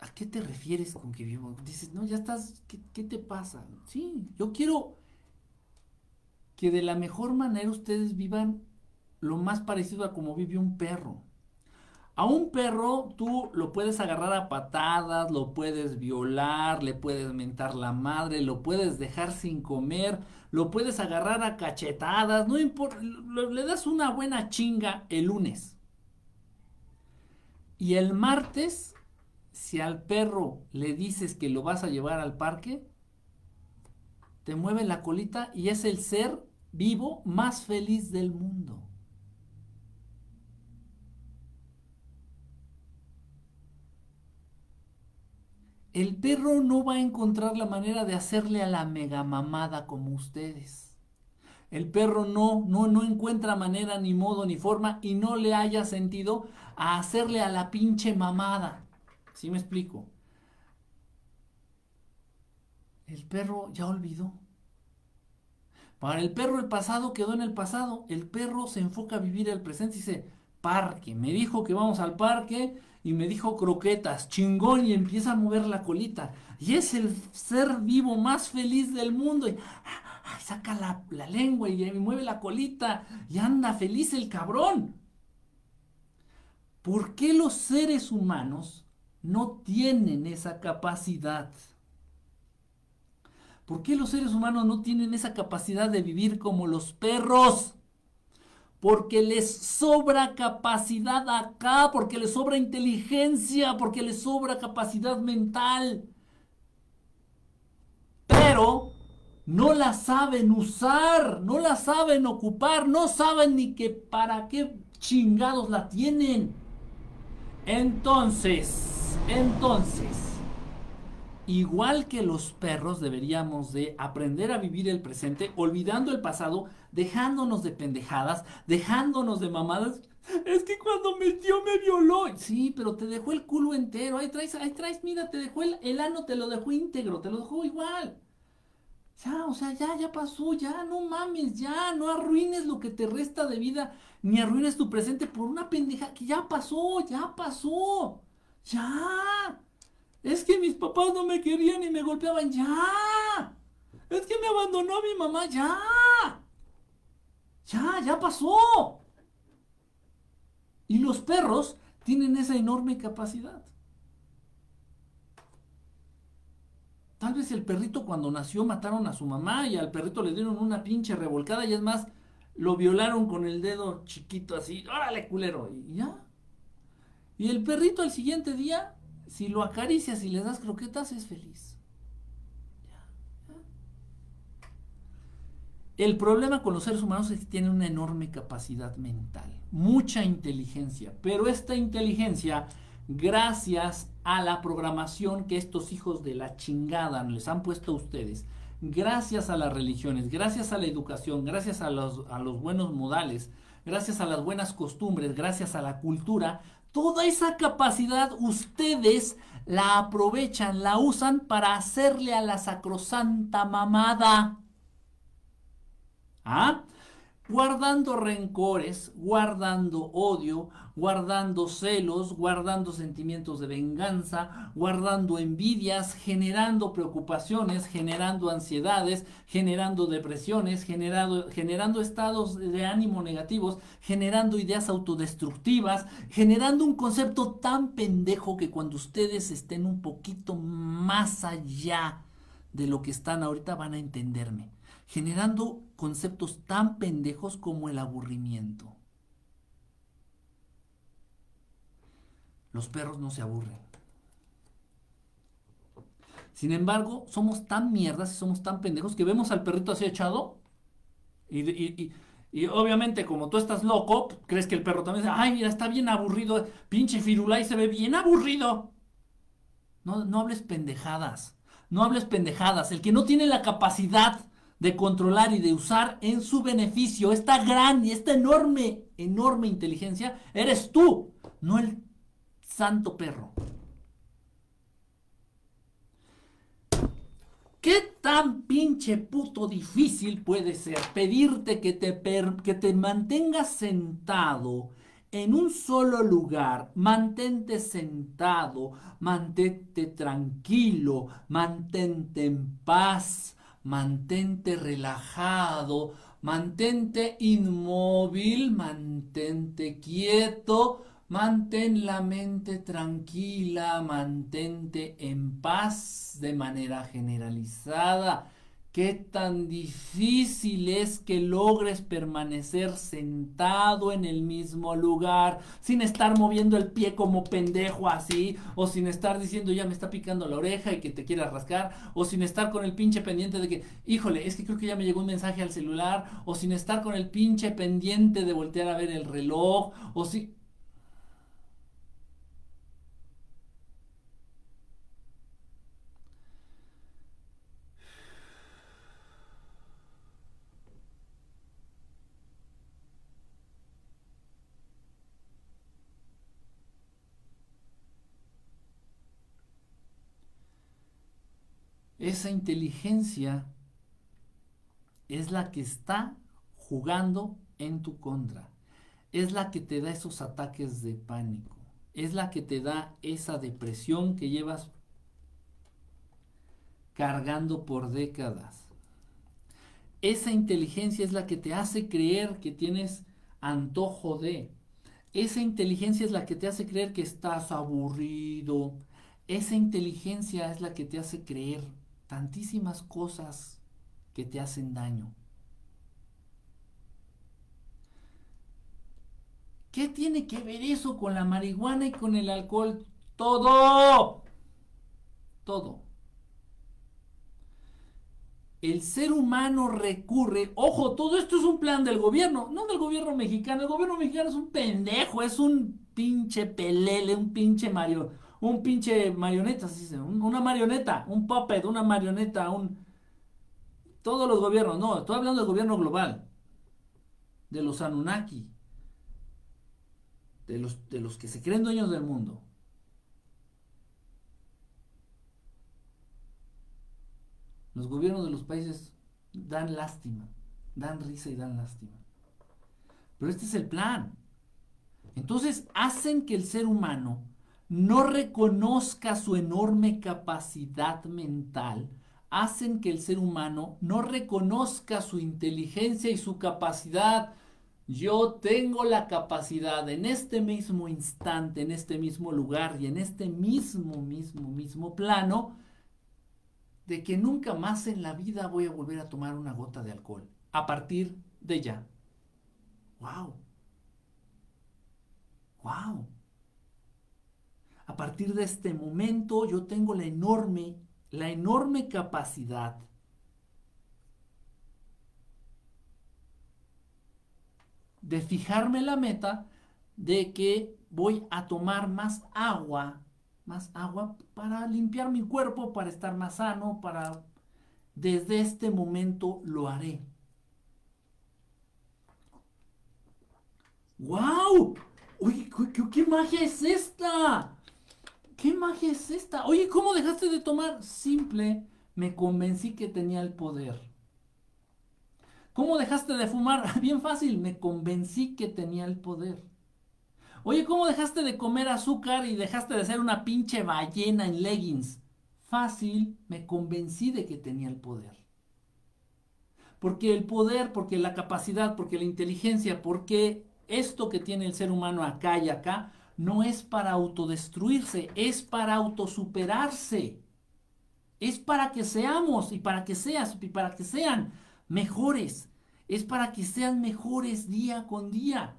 ¿A qué te refieres con que vivo? Dices, no, ya estás, ¿qué, te pasa? Sí, yo quiero que de la mejor manera ustedes vivan lo más parecido a como vive un perro. A un perro tú lo puedes agarrar a patadas, lo puedes violar, le puedes mentar la madre, lo puedes dejar sin comer, lo puedes agarrar a cachetadas, no importa, le das una buena chinga el lunes. Y el martes, si al perro le dices que lo vas a llevar al parque, te mueve la colita y es el ser vivo más feliz del mundo. el perro no va a encontrar la manera de hacerle a la mega mamada como ustedes. El perro no, no, no encuentra manera, ni modo, ni forma, y no le haya sentido a hacerle a la pinche mamada. ¿Sí me explico? El perro ya olvidó. Para el perro el pasado quedó en el pasado. El perro se enfoca a vivir el presente y dice, parque. Me dijo que vamos al parque y me dijo croquetas, chingón, y empieza a mover la colita. Y es el ser vivo más feliz del mundo. Y saca la, lengua y mueve la colita y anda feliz el cabrón. ¿Por qué los seres humanos no tienen esa capacidad? ¿Por qué los seres humanos no tienen esa capacidad de vivir como los perros? porque les sobra capacidad acá, porque les sobra inteligencia, porque les sobra capacidad mental. Pero no la saben usar, no la saben ocupar, no saben ni que para qué chingados la tienen. Entonces, entonces, igual que los perros deberíamos de aprender a vivir el presente, olvidando el pasado, dejándonos de pendejadas, dejándonos de mamadas. Es que cuando tío me violó. Sí, pero te dejó el culo entero. Ahí traes, ahí traes, mira, te dejó el, el ano, te lo dejó íntegro, te lo dejó igual. Ya, o sea, ya, ya pasó, ya, no mames, ya, no arruines lo que te resta de vida, ni arruines tu presente por una pendeja que ya pasó, ya pasó. Ya. Es que mis papás no me querían y me golpeaban. Ya. Es que me abandonó mi mamá. Ya. Ya, ya pasó. Y los perros tienen esa enorme capacidad. Tal vez el perrito cuando nació mataron a su mamá y al perrito le dieron una pinche revolcada y es más, lo violaron con el dedo chiquito así, órale culero, y ya. Y el perrito al siguiente día si lo acaricias y le das croquetas, es feliz. El problema con los seres humanos es que tienen una enorme capacidad mental, mucha inteligencia, pero esta inteligencia, gracias a la programación que estos hijos de la chingada les han puesto a ustedes, gracias a las religiones, gracias a la educación, gracias a los, a los buenos modales, gracias a las buenas costumbres, gracias a la cultura, Toda esa capacidad ustedes la aprovechan, la usan para hacerle a la sacrosanta mamada. ¿Ah? Guardando rencores, guardando odio, guardando celos, guardando sentimientos de venganza, guardando envidias, generando preocupaciones, generando ansiedades, generando depresiones, generando, estados de ánimo negativos, generando ideas autodestructivas, generando un concepto tan pendejo que cuando ustedes estén un poquito más allá de lo que están ahorita van a entenderme generando conceptos tan pendejos como el aburrimiento. Los perros no se aburren. Sin embargo, somos tan mierdas y somos tan pendejos que vemos al perrito así echado y, obviamente como tú estás loco, crees que el perro también dice, ay, mira, está bien aburrido, pinche y se ve bien aburrido. No, no hables pendejadas, no hables pendejadas. El que no tiene la capacidad de controlar y de usar en su beneficio esta gran y esta enorme, enorme inteligencia, eres tú, no el santo perro. ¿Qué tan pinche puto difícil puede ser pedirte que te, que te mantengas sentado en un solo lugar? Mantente sentado, mantente tranquilo, mantente en paz mantente relajado, mantente inmóvil, mantente quieto, mantén la mente tranquila, mantente en paz de manera generalizada. Qué tan difícil es que logres permanecer sentado en el mismo lugar, sin estar moviendo el pie como pendejo así, o sin estar diciendo ya me está picando la oreja y que te quieras rascar, o sin estar con el pinche pendiente de que, híjole, es que creo que ya me llegó un mensaje al celular, o sin estar con el pinche pendiente de voltear a ver el reloj, o si... esa inteligencia es la que está jugando en tu contra. Es la que te da esos ataques de pánico. Es la que te da esa depresión que llevas cargando por décadas. Esa inteligencia es la que te hace creer que tienes antojo de. Esa inteligencia es la que te hace creer que estás aburrido. Esa inteligencia es la que te hace creer tantísimas cosas que te hacen daño. ¿Qué tiene que ver eso con la marihuana y con el alcohol? Todo. Todo. El ser humano recurre, ojo, todo esto es un plan del gobierno, no del gobierno mexicano. El gobierno mexicano es un pendejo, es un pinche pelele, un pinche mario, un pinche marioneta, así una marioneta, un puppet, una marioneta, un... Todos los gobiernos, no, estoy hablando del gobierno global, de los Anunnaki, de los, de los que se creen dueños del mundo. Los gobiernos de los países dan lástima, dan risa y dan lástima. Pero este es el plan. Entonces hacen que el ser humano no reconozca su enorme capacidad mental, hacen que el ser humano no reconozca su inteligencia y su capacidad. Yo tengo la capacidad en este mismo instante, en este mismo lugar y en este mismo, mismo, mismo plano, de que nunca más en la vida voy a volver a tomar una gota de alcohol. A partir de ya. ¡Wow! ¡Wow! A partir de este momento yo tengo la enorme, la enorme capacidad de fijarme la meta de que voy a tomar más agua, más agua para limpiar mi cuerpo, para estar más sano, para... Desde este momento lo haré. ¡Wow! Oye, qué magia es esta? ¿Qué magia es esta? Oye, ¿cómo dejaste de tomar? Simple, me convencí que tenía el poder. ¿Cómo dejaste de fumar? Bien fácil, me convencí que tenía el poder. Oye, ¿cómo dejaste de comer azúcar y dejaste de ser una pinche ballena en leggings? Fácil, me convencí de que tenía el poder. Porque el poder, porque la capacidad, porque la inteligencia, porque esto que tiene el ser humano acá y acá, no es para autodestruirse, es para autosuperarse. Es para que seamos y para que seas y para que sean mejores. Es para que sean mejores día con día.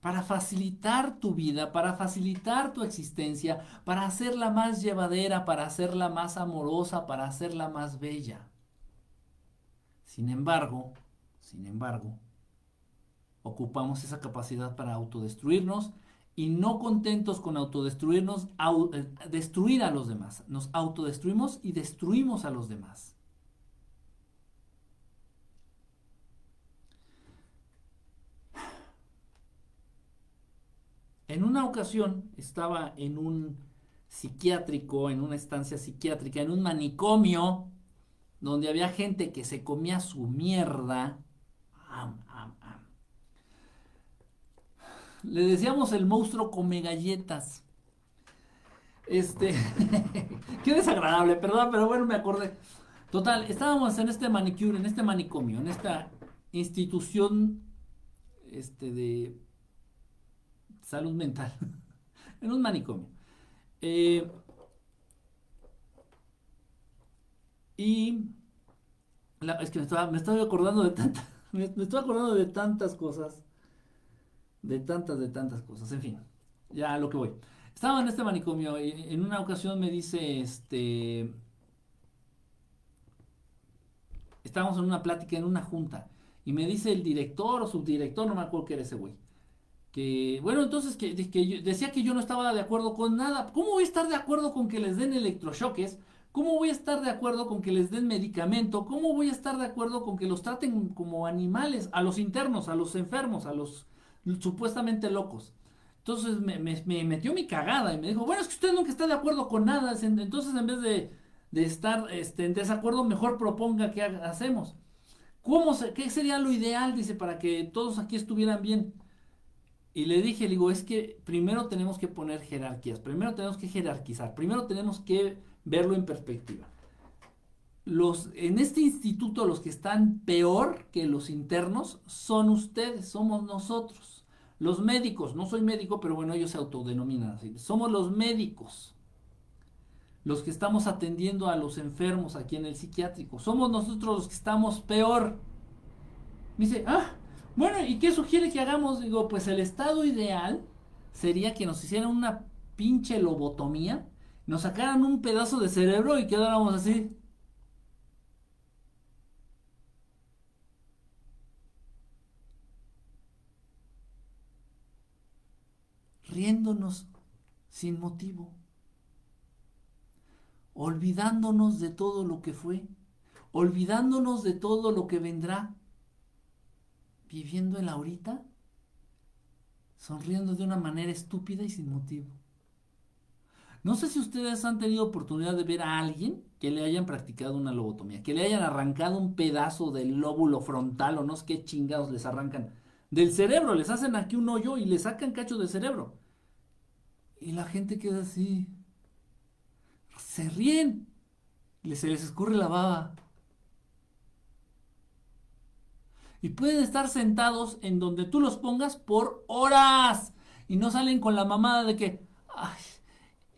Para facilitar tu vida, para facilitar tu existencia, para hacerla más llevadera, para hacerla más amorosa, para hacerla más bella. Sin embargo, sin embargo, ocupamos esa capacidad para autodestruirnos y no contentos con autodestruirnos, eh, destruir a los demás. Nos autodestruimos y destruimos a los demás. En una ocasión estaba en un psiquiátrico, en una estancia psiquiátrica, en un manicomio, donde había gente que se comía su mierda Le decíamos el monstruo come galletas. Este, qué desagradable, perdón, pero bueno, me acordé. Total, estábamos en este manicure, en este manicomio, en esta institución este, de salud mental, en un manicomio. Eh, y es que me estaba, me estaba acordando de tantas, me, me acordando de tantas cosas de tantas, de tantas cosas. En fin, ya a lo que voy. Estaba en este manicomio y en una ocasión me dice, este, estábamos en una plática, en una junta, y me dice el director o subdirector, no me acuerdo qué era ese güey, que, bueno, entonces que, que decía que yo no estaba de acuerdo con nada. ¿Cómo voy a estar de acuerdo con que les den electrochoques? ¿Cómo voy a estar de acuerdo con que les den medicamento? ¿Cómo voy a estar de acuerdo con que los traten como animales, a los internos, a los enfermos, a los supuestamente locos. Entonces me, metió mi cagada y me dijo, bueno, es que usted nunca está de acuerdo con nada. Entonces en vez de, estar este, en desacuerdo, mejor proponga qué hacemos. ¿Cómo se, ¿Qué sería lo ideal? Dice, para que todos aquí estuvieran bien. Y le dije, le digo, es que primero tenemos que poner jerarquías, primero tenemos que jerarquizar, primero tenemos que verlo en perspectiva. Los, en este instituto los que están peor que los internos son ustedes, somos nosotros. Los médicos, no soy médico, pero bueno, ellos se autodenominan así. Somos los médicos los que estamos atendiendo a los enfermos aquí en el psiquiátrico. Somos nosotros los que estamos peor. Me dice, ah, bueno, ¿y qué sugiere que hagamos? Digo, pues el estado ideal sería que nos hicieran una pinche lobotomía, nos sacaran un pedazo de cerebro y quedáramos así. Riéndonos sin motivo, olvidándonos de todo lo que fue, olvidándonos de todo lo que vendrá, viviendo el ahorita, sonriendo de una manera estúpida y sin motivo. No sé si ustedes han tenido oportunidad de ver a alguien que le hayan practicado una lobotomía, que le hayan arrancado un pedazo del lóbulo frontal o no sé qué chingados les arrancan del cerebro, les hacen aquí un hoyo y le sacan cacho del cerebro. Y la gente queda así. Se ríen. Se les escurre la baba. y pueden estar sentados en donde tú los pongas por horas y no salen con la mamada de que, ay,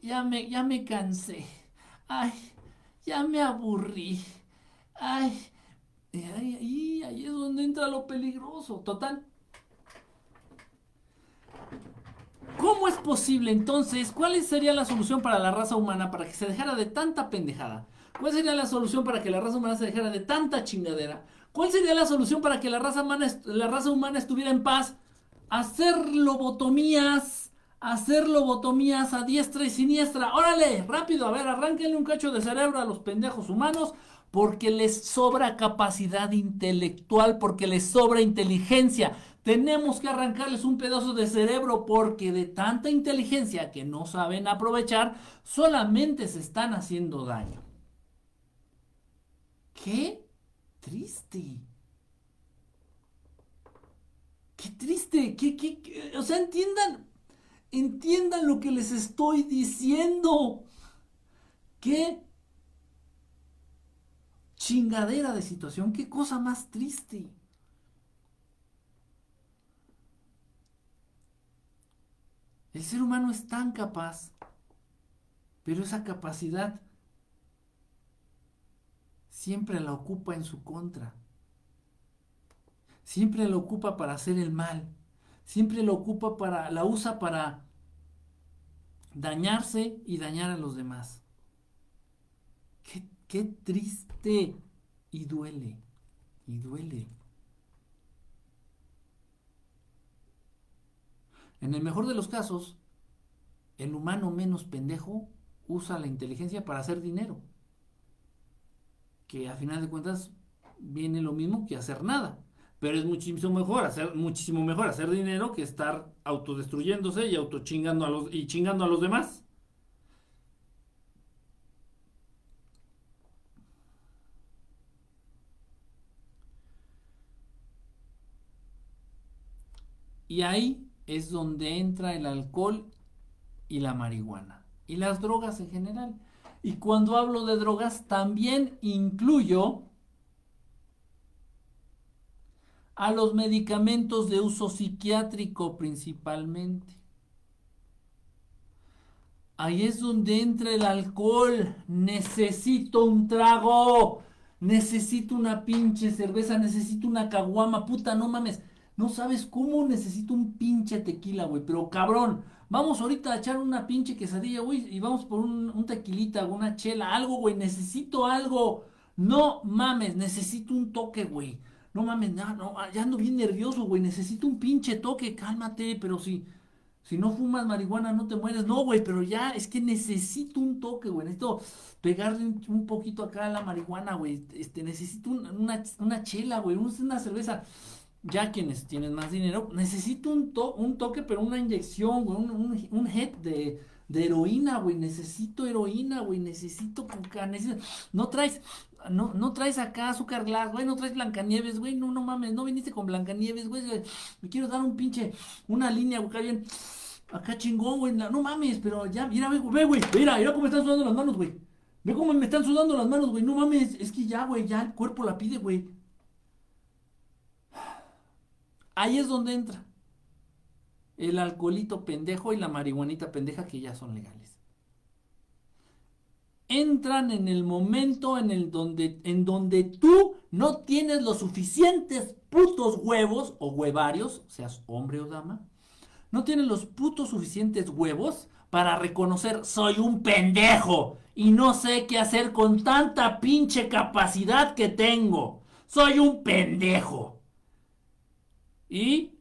ya me, ya me cansé, ay, ya me aburrí, ay, ahí, ahí es donde entra lo peligroso, total. ¿Cómo es posible entonces? ¿Cuál sería la solución para la raza humana para que se dejara de tanta pendejada? ¿Cuál sería la solución para que la raza humana se dejara de tanta chingadera? ¿Cuál sería la solución para que la raza humana, la raza humana estuviera en paz? Hacer lobotomías, hacer lobotomías a diestra y siniestra. Órale, rápido, a ver, arránquenle un cacho de cerebro a los pendejos humanos porque les sobra capacidad intelectual, porque les sobra inteligencia. Tenemos que arrancarles un pedazo de cerebro porque de tanta inteligencia que no saben aprovechar, solamente se están haciendo daño. ¿Qué? triste. Qué triste, qué, qué, o sea, entiendan, entiendan lo que les estoy diciendo. Qué chingadera de situación, qué cosa más triste. El ser humano es tan capaz, pero esa capacidad siempre la ocupa en su contra. Siempre la ocupa para hacer el mal. Siempre la ocupa para, la usa para dañarse y dañar a los demás. Qué, qué triste y duele, y duele. En el mejor de los casos, el humano menos pendejo usa la inteligencia para hacer dinero que a final de cuentas viene lo mismo que hacer nada. Pero es muchísimo mejor hacer, muchísimo mejor hacer dinero que estar autodestruyéndose y autochingando a los, y chingando a los demás. Y ahí es donde entra el alcohol y la marihuana. Y las drogas en general. Y cuando hablo de drogas, también incluyo a los medicamentos de uso psiquiátrico principalmente. Ahí es donde entra el alcohol. Necesito un trago. Necesito una pinche cerveza. Necesito una caguama. Puta, no mames. No sabes cómo necesito un pinche tequila, güey. Pero cabrón. Vamos ahorita a echar una pinche quesadilla, güey, y vamos por un, tequilita, una chela, algo, güey, necesito algo. No mames, necesito un toque, güey. No mames, no, no, ya ando bien nervioso, güey, necesito un pinche toque, cálmate, pero si, si no fumas marihuana no te mueres. No, güey, pero ya, es que necesito un toque, güey, necesito pegarle un, poquito acá a la marihuana, güey. Este, necesito una, una chela, güey, una cerveza ya quienes tienen más dinero, necesito un, un toque, pero una inyección, un, un, un head de, de heroína, güey. Necesito heroína, güey. Necesito. Necesito... No traes, no, no traes acá azúcar glass, güey. No traes Blancanieves, güey. No, no mames. No viniste con Blancanieves, güey. Me quiero dar un pinche, una línea, güey. Acá bien, acá chingón, güey. No mames, pero ya, mira, ve, güey. Mira, mira cómo están sudando las manos, güey. Ve cómo me están sudando las manos, güey. No mames. Es que ya, güey. Ya el cuerpo la pide, güey. Ahí es donde entra el alcoholito pendejo y la marihuanita pendeja que ya son legales. Entran en el momento en, el donde, en donde tú no tienes los suficientes putos huevos o huevarios, seas hombre o dama, no tienes los putos suficientes huevos para reconocer soy un pendejo y no sé qué hacer con tanta pinche capacidad que tengo. Soy un pendejo. Y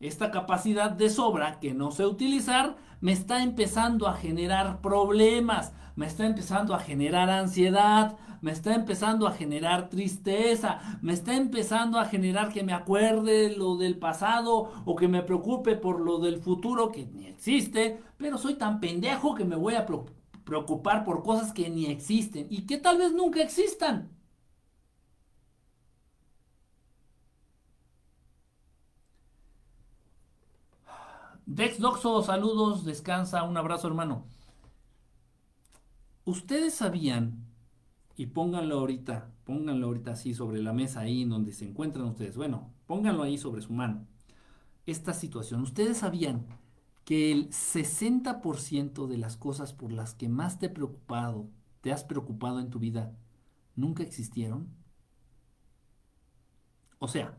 esta capacidad de sobra que no sé utilizar me está empezando a generar problemas, me está empezando a generar ansiedad, me está empezando a generar tristeza, me está empezando a generar que me acuerde lo del pasado o que me preocupe por lo del futuro que ni existe, pero soy tan pendejo que me voy a preocupar por cosas que ni existen y que tal vez nunca existan. Dex Doxo, saludos, descansa, un abrazo hermano. Ustedes sabían, y pónganlo ahorita, pónganlo ahorita así sobre la mesa ahí en donde se encuentran ustedes, bueno, pónganlo ahí sobre su mano, esta situación. Ustedes sabían que el 60% de las cosas por las que más te he preocupado, te has preocupado en tu vida, nunca existieron. O sea,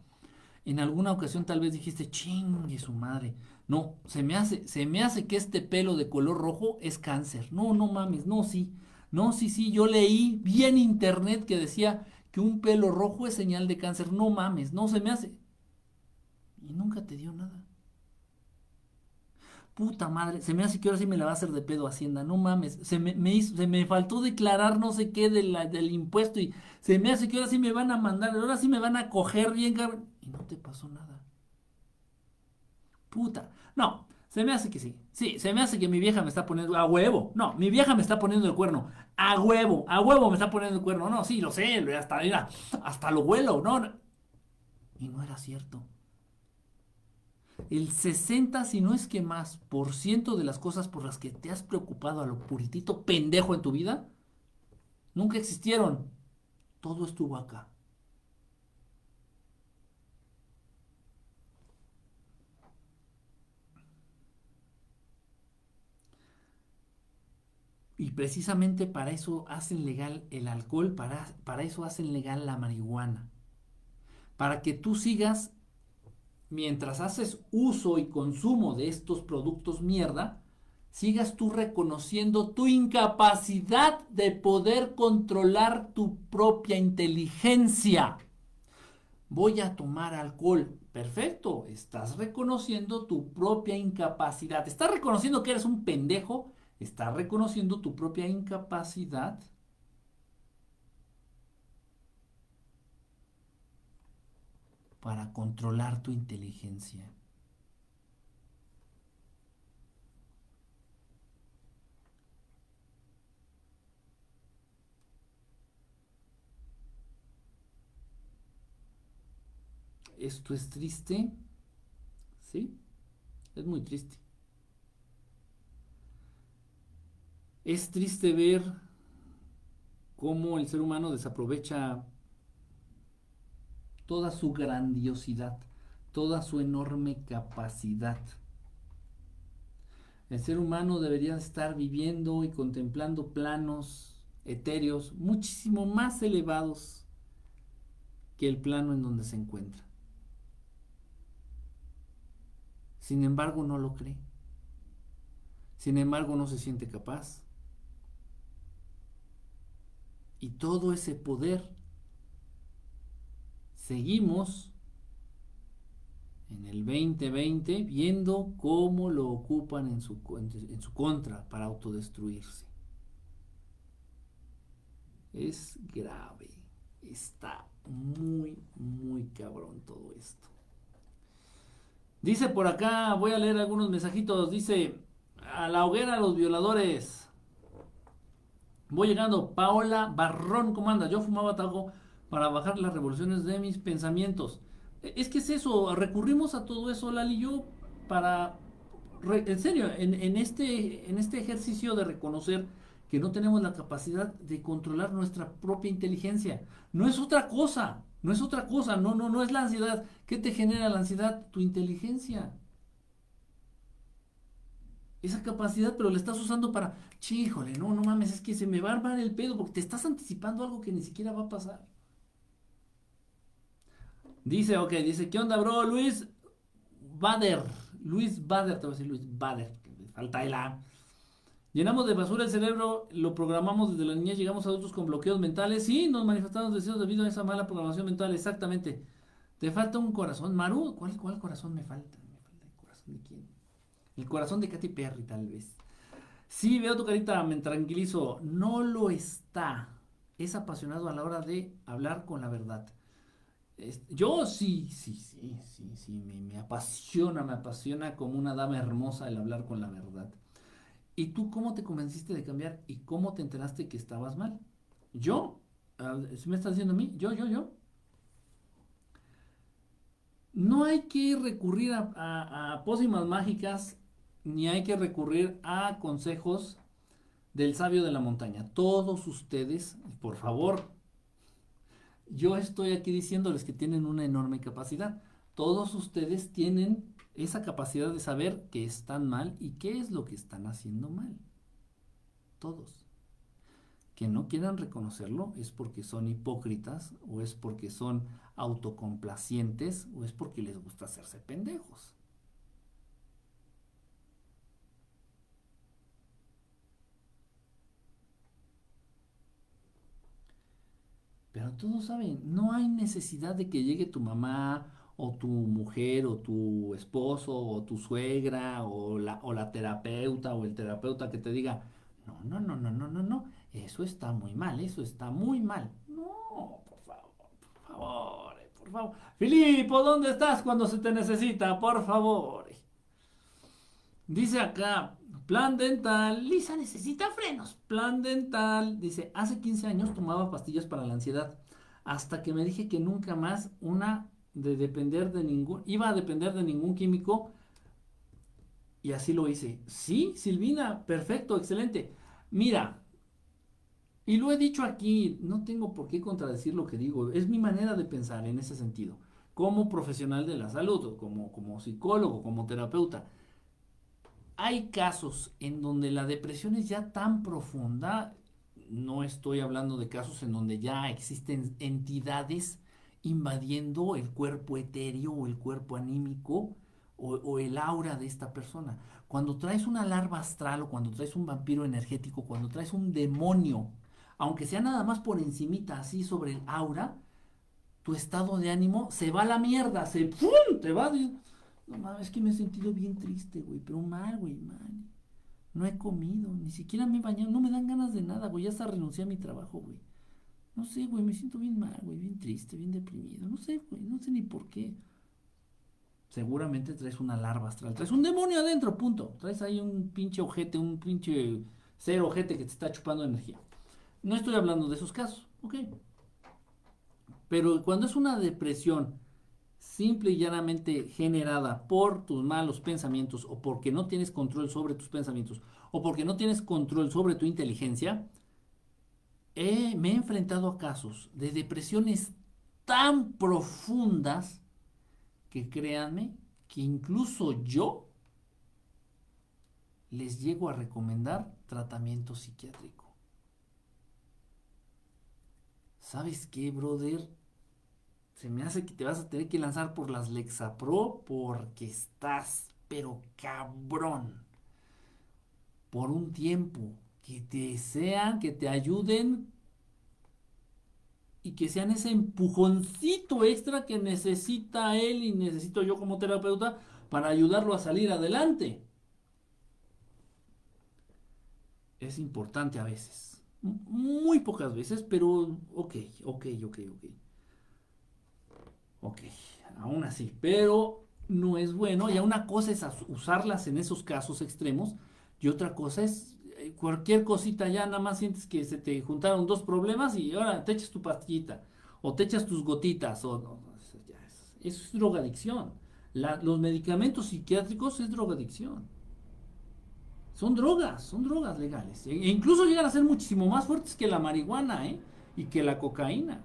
en alguna ocasión tal vez dijiste, chingue su madre, no, se me hace, se me hace que este pelo de color rojo es cáncer. No, no mames, no, sí. No, sí, sí, yo leí, vi en internet que decía que un pelo rojo es señal de cáncer. No mames, no se me hace. Y nunca te dio nada. Puta madre, se me hace que ahora sí me la va a hacer de pedo Hacienda. No mames, se me, hizo, se me faltó declarar no sé qué del impuesto y se me hace que ahora sí me van a mandar, ahora sí me van a coger bien, cabrón. Y no te pasó nada. No, se me hace que sí. Sí, se me hace que mi vieja me está poniendo a huevo. No, mi vieja me está poniendo el cuerno. A huevo, a huevo me está poniendo el cuerno. No, sí, lo sé, hasta, mira, hasta lo huelo. No, Y no era cierto. El 60, si no es que más, por ciento de las cosas por las que te has preocupado a lo puritito pendejo en tu vida, nunca existieron. Todo estuvo acá. Y precisamente para eso hacen legal el alcohol, para, para eso hacen legal la marihuana. Para que tú sigas, mientras haces uso y consumo de estos productos mierda, sigas tú reconociendo tu incapacidad de poder controlar tu propia inteligencia. Voy a tomar alcohol. Perfecto, estás reconociendo tu propia incapacidad. Estás reconociendo que eres un pendejo Estás reconociendo tu propia incapacidad para controlar tu inteligencia. Esto es triste, ¿sí? Es muy triste. Es triste ver cómo el ser humano desaprovecha toda su grandiosidad, toda su enorme capacidad. El ser humano debería estar viviendo y contemplando planos etéreos muchísimo más elevados que el plano en donde se encuentra. Sin embargo, no lo cree. Sin embargo, no se siente capaz y todo ese poder seguimos en el 2020 viendo cómo lo ocupan en su, en su contra para autodestruirse. Es grave, está muy, muy cabrón todo esto. Dice por acá, voy a leer algunos mensajitos, dice A la hoguera los violadores. Voy llegando. Paola Barrón, ¿cómo andas? Yo fumaba tabaco para bajar las revoluciones de mis pensamientos. E, es que es eso, recurrimos a todo eso, Lali y yo, para, en serio, en, en, este, en este ejercicio de reconocer que no tenemos la capacidad de controlar nuestra propia inteligencia. No es otra cosa, no es otra cosa, no, no, no es la ansiedad. ¿Qué te genera la ansiedad? Tu inteligencia. Esa capacidad, pero la estás usando para, chíjole, no, no mames, es que se me va a armar el pedo porque te estás anticipando algo que ni siquiera va a pasar. Dice, ok, dice, ¿qué onda, bro? Luis Bader. Luis Bader, te voy a decir Luis Bader. Falta el A. Llenamos de basura el cerebro, lo programamos desde la niñez, llegamos a adultos con bloqueos mentales. Sí, nos manifestamos deseos debido a esa mala programación mental, exactamente. Te falta un corazón. Maru, ¿cuál, cuál corazón me falta? ¿Me falta el corazón de quién? El corazón de Katy Perry, tal vez. Sí, veo tu carita, me tranquilizo. No lo está. Es apasionado a la hora de hablar con la verdad. Yo sí, sí, sí, sí, sí, me, me apasiona, me apasiona como una dama hermosa el hablar con la verdad. ¿Y tú cómo te convenciste de cambiar y cómo te enteraste que estabas mal? Yo, me estás diciendo a mí, yo, yo, yo. No hay que recurrir a, a pócimas mágicas ni hay que recurrir a consejos del sabio de la montaña. Todos ustedes, por favor, yo estoy aquí diciéndoles que tienen una enorme capacidad. Todos ustedes tienen esa capacidad de saber que están mal y qué es lo que están haciendo mal. Todos. Que no quieran reconocerlo es porque son hipócritas o es porque son autocomplacientes o es porque les gusta hacerse pendejos. Pero todos saben, no hay necesidad de que llegue tu mamá o tu mujer o tu esposo o tu suegra o la, o la terapeuta o el terapeuta que te diga, no, no, no, no, no, no, no, eso está muy mal, eso está muy mal. No, por favor, por favor, por favor. Filipo, ¿dónde estás cuando se te necesita? Por favor. Dice acá, plan dental, Lisa necesita frenos. Plan dental, dice, hace 15 años tomaba pastillas para la ansiedad, hasta que me dije que nunca más una de depender de ningún, iba a depender de ningún químico y así lo hice. Sí, Silvina, perfecto, excelente. Mira, y lo he dicho aquí, no tengo por qué contradecir lo que digo, es mi manera de pensar en ese sentido, como profesional de la salud, como, como psicólogo, como terapeuta. Hay casos en donde la depresión es ya tan profunda, no estoy hablando de casos en donde ya existen entidades invadiendo el cuerpo etéreo o el cuerpo anímico o, el aura de esta persona. Cuando traes una larva astral o cuando traes un vampiro energético, cuando traes un demonio, aunque sea nada más por encimita, así sobre el aura, tu estado de ánimo se va a la mierda, se ¡pum! te va. No mames, es que me he sentido bien triste, güey, pero mal, güey, mal. No he comido, ni siquiera me he bañado, no me dan ganas de nada, güey, ya hasta renuncié a mi trabajo, güey. No sé, güey, me siento bien mal, güey, bien triste, bien deprimido. No sé, güey, no sé ni por qué. Seguramente traes una larva astral, traes un demonio adentro, punto. Traes ahí un pinche ojete, un pinche ser ojete que te está chupando energía. No estoy hablando de esos casos, ok. Pero cuando es una depresión simple y llanamente generada por tus malos pensamientos o porque no tienes control sobre tus pensamientos o porque no tienes control sobre tu inteligencia, me he enfrentado a casos de depresiones tan profundas que créanme que incluso yo les llego a recomendar tratamiento psiquiátrico. ¿Sabes qué, brother? Se me hace que te vas a tener que lanzar por las Lexapro porque estás, pero cabrón, por un tiempo que te sean, que te ayuden y que sean ese empujoncito extra que necesita él y necesito yo como terapeuta para ayudarlo a salir adelante. Es importante a veces. Muy pocas veces, pero ok, ok, ok, ok. Ok, aún así. Pero no es bueno. Ya una cosa es usarlas en esos casos extremos Y otra cosa es eh, cualquier cosita ya nada más sientes que se te juntaron dos problemas y ahora te echas tu pastillita o te echas tus gotitas o no, eso, es, drogadicción. los medicamentos psiquiátricos es drogadicción. Son drogas, son drogas legales. E incluso llegan a ser muchísimo más fuertes que la marihuana ¿eh? y que la cocaína.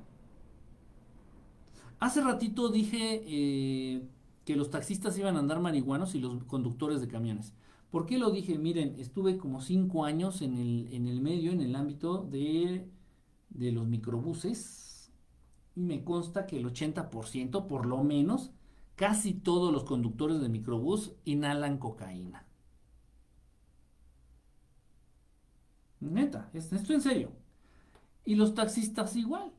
Hace ratito dije eh, que los taxistas iban a andar marihuanos y los conductores de camiones. ¿Por qué lo dije? Miren, estuve como cinco años en el, en el medio, en el ámbito de, de los microbuses. Y me consta que el 80%, por lo menos, casi todos los conductores de microbús inhalan cocaína. Neta, esto en serio. Y los taxistas igual.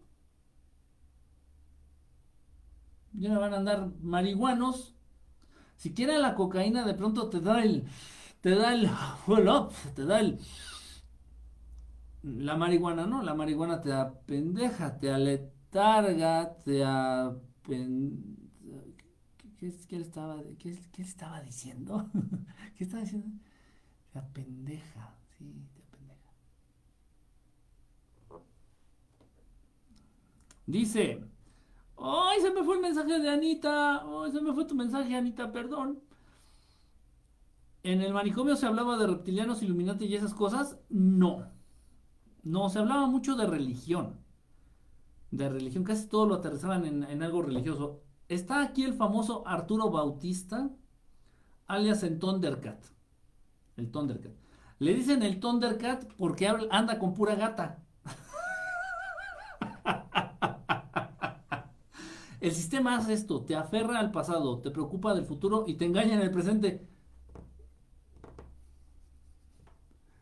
Ya van a andar marihuanos. Siquiera la cocaína de pronto te da el te da el te da el... La marihuana no, la marihuana te da pendeja, te aletarga, te da... ¿Qué, qué, estaba, qué, qué estaba diciendo? ¿Qué estaba diciendo? Te pendeja, sí, te pendeja. Dice, ¡ay, se me fue el mensaje de Anita! ¡ay, se me fue tu mensaje, Anita, perdón! ¿En el manicomio se hablaba de reptilianos, iluminantes y esas cosas? No. No, se hablaba mucho de religión. De religión, casi todo lo aterrizaban en, algo religioso. Está aquí el famoso Arturo Bautista, alias el Thundercat. El Thundercat. Le dicen el Thundercat porque anda con pura gata. El sistema hace esto, te aferra al pasado, te preocupa del futuro y te engaña en el presente.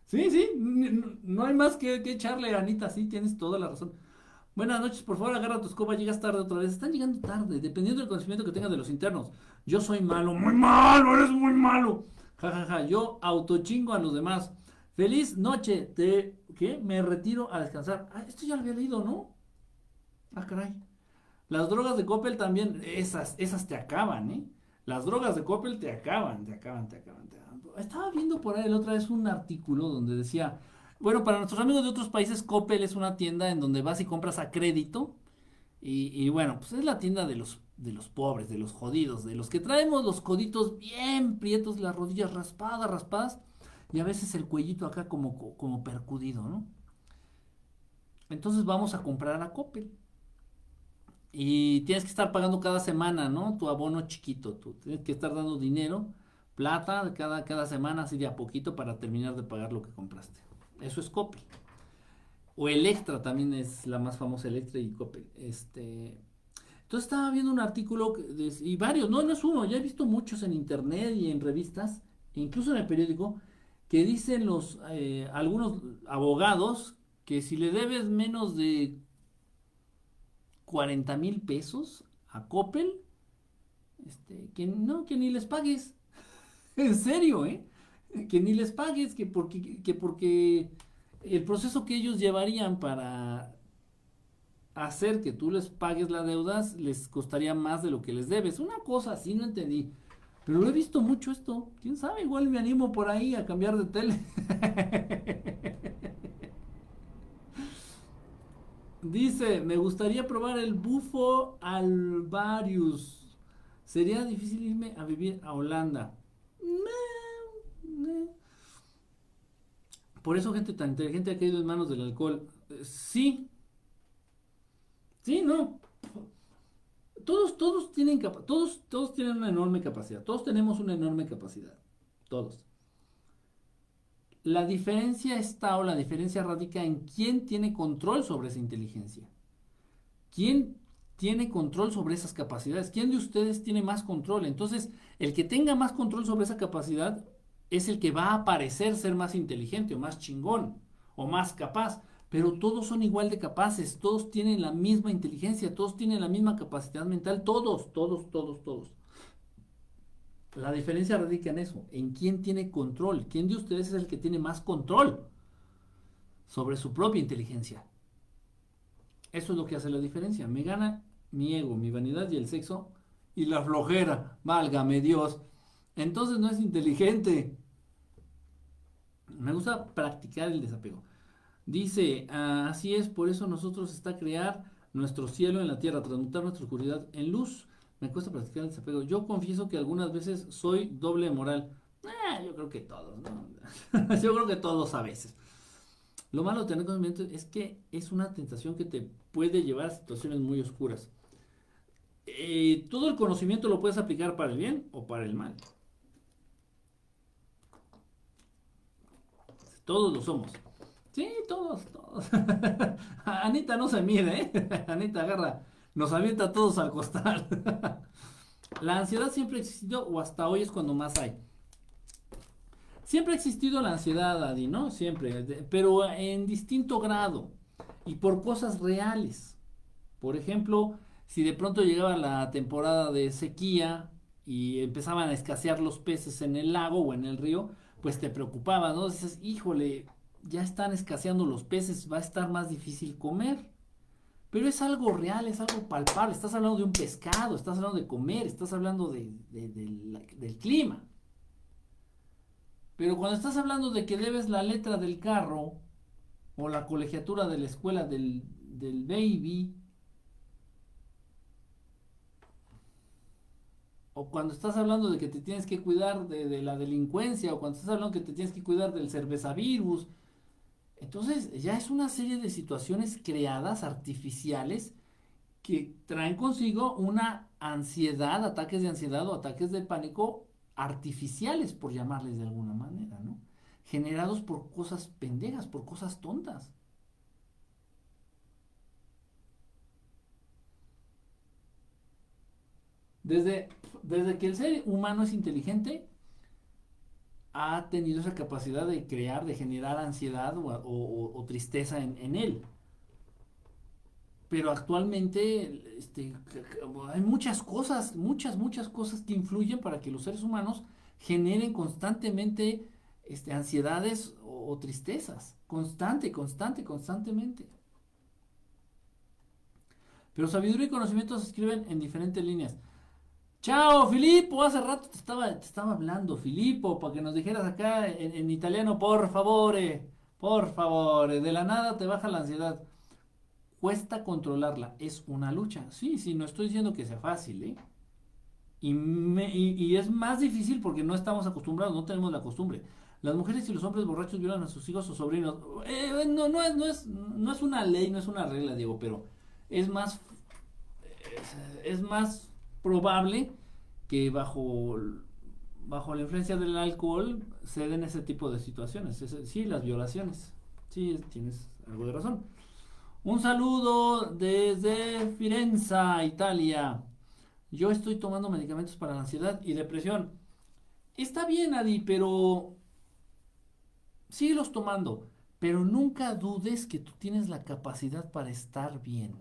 Sí, sí, no hay más que, echarle, Anita, sí, tienes toda la razón. Buenas noches, por favor, agarra tu escoba, llegas tarde otra vez. Están llegando tarde, dependiendo del conocimiento que tengas de los internos. Yo soy malo, muy malo, eres muy malo. Ja, ja, ja, yo autochingo a los demás. Feliz noche, te, ¿qué? Me retiro a descansar. Ah, esto ya lo había leído, ¿no? Ah, caray. Las drogas de Coppel también, esas, esas te acaban, ¿eh? Las drogas de Coppel te acaban, te acaban, te acaban, te acaban estaba viendo por ahí la otra vez un artículo donde decía, bueno, para nuestros amigos de otros países, Coppel es una tienda en donde vas y compras a crédito. Y, bueno, pues es la tienda de los, de los pobres, de los jodidos, de los que traemos los coditos bien prietos, las rodillas raspadas, raspadas, y a veces el cuellito acá como, como percudido, ¿no? Entonces vamos a comprar a Coppel. Y tienes que estar pagando cada semana, ¿no? Tu abono chiquito, tú tienes que estar dando dinero plata cada, cada semana, así de a poquito para terminar de pagar lo que compraste. Eso es Coppel. O Electra también es la más famosa Electra y Coppel. Este, entonces estaba viendo un artículo y varios, no, no es uno, ya he visto muchos en internet y en revistas, incluso en el periódico, que dicen los eh, algunos abogados que si le debes menos de 40 mil pesos a Coppel, este, que no, que ni les pagues. En serio, ¿eh? Que ni les pagues, que porque, que porque el proceso que ellos llevarían para hacer que tú les pagues la deuda les costaría más de lo que les debes. Una cosa así, no entendí. Pero lo he visto mucho esto. ¿Quién sabe? Igual me animo por ahí a cambiar de tele. Dice, me gustaría probar el bufo alvarius. Sería difícil irme a vivir a Holanda. Por eso gente tan inteligente ha caído en manos del alcohol. Eh, sí. Sí, no. Todos, todos tienen todos, todos tienen una enorme capacidad. Todos tenemos una enorme capacidad. Todos. La diferencia está o la diferencia radica en quién tiene control sobre esa inteligencia. ¿Quién tiene control sobre esas capacidades? ¿Quién de ustedes tiene más control? Entonces, el que tenga más control sobre esa capacidad es el que va a parecer ser más inteligente o más chingón o más capaz, pero todos son igual de capaces, todos tienen la misma inteligencia, todos tienen la misma capacidad mental, todos, todos, todos, todos. La diferencia radica en eso, en quién tiene control, quién de ustedes es el que tiene más control sobre su propia inteligencia. Eso es lo que hace la diferencia. Me gana mi ego, mi vanidad y el sexo y la flojera. Válgame Dios. Entonces no es inteligente. Me gusta practicar el desapego. Dice, ah, así es, por eso nosotros está crear nuestro cielo en la tierra, transmutar nuestra oscuridad en luz. Me cuesta practicar el desapego. Yo confieso que algunas veces soy doble moral. Eh, yo creo que todos, ¿no? yo creo que todos a veces. Lo malo de tener conocimiento es que es una tentación que te puede llevar a situaciones muy oscuras. Eh, todo el conocimiento lo puedes aplicar para el bien o para el mal. Todos lo somos. Sí, todos, todos. Anita no se mide, ¿eh? Anita agarra, nos avienta a todos al costal. la ansiedad siempre ha existido o hasta hoy es cuando más hay. Siempre ha existido la ansiedad, Adi, ¿no? Siempre, pero en distinto grado y por cosas reales. Por ejemplo, si de pronto llegaba la temporada de sequía y empezaban a escasear los peces en el lago o en el río, pues te preocupaba, ¿no? Dices, híjole, ya están escaseando los peces, va a estar más difícil comer. Pero es algo real, es algo palpable. Estás hablando de un pescado, estás hablando de comer, estás hablando de, del clima. Pero cuando estás hablando de que debes la letra del carro o la colegiatura de la escuela del, del baby, o cuando estás hablando de que te tienes que cuidar de, la delincuencia, o cuando estás hablando que te tienes que cuidar del cervezavirus, entonces ya es una serie de situaciones creadas, artificiales, que traen consigo una ansiedad, ataques de ansiedad o ataques de pánico artificiales, por llamarles de alguna manera, ¿no? Generados por cosas pendejas, por cosas tontas. Desde, desde que el ser humano es inteligente, ha tenido esa capacidad de crear, de generar ansiedad o, tristeza en, él. Pero actualmente este, hay muchas cosas, muchas, muchas cosas que influyen para que los seres humanos generen constantemente este, ansiedades o, tristezas. Constante, constante, constantemente. Pero sabiduría y conocimiento se escriben en diferentes líneas. Chao, Filippo, hace rato te estaba, te estaba hablando, Filippo, para que nos dijeras acá en, italiano, por favor, por favor, de la nada te baja la ansiedad. Cuesta controlarla, es una lucha. Sí, sí, no estoy diciendo que sea fácil, ¿eh? Y, y, es más difícil porque no estamos acostumbrados, no tenemos la costumbre. Las mujeres y los hombres borrachos violan a sus hijos o sobrinos. Eh, no, no, es, no, es, no es una ley, no es una regla, Diego, pero es más, es más probable que bajo, bajo la influencia del alcohol se den ese tipo de situaciones. sí, las violaciones. Sí, tienes algo de razón. Un saludo desde Firenze, Italia. Yo estoy tomando medicamentos para la ansiedad y depresión. Está bien, Adi, pero síguelos tomando. Pero nunca dudes que tú tienes la capacidad para estar bien.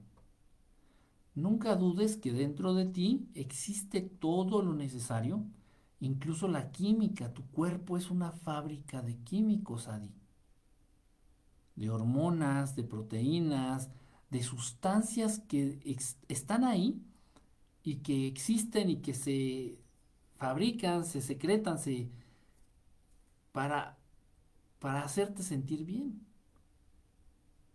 Nunca dudes que dentro de ti existe todo lo necesario, incluso la química. Tu cuerpo es una fábrica de químicos, Adi. De hormonas, de proteínas, de sustancias que están ahí y que existen y que se fabrican, se secretan, se para para hacerte sentir bien,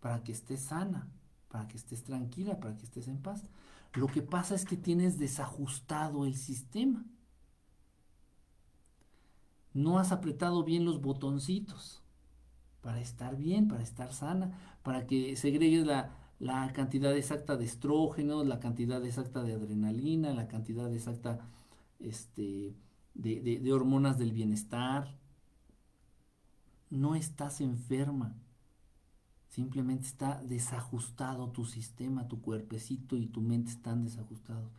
para que estés sana para que estés tranquila, para que estés en paz. Lo que pasa es que tienes desajustado el sistema. No has apretado bien los botoncitos para estar bien, para estar sana, para que segregues la, la cantidad exacta de estrógenos, la cantidad exacta de adrenalina, la cantidad exacta este, de, de hormonas del bienestar. No estás enferma Simplemente está desajustado tu sistema, tu cuerpecito y tu mente están desajustados.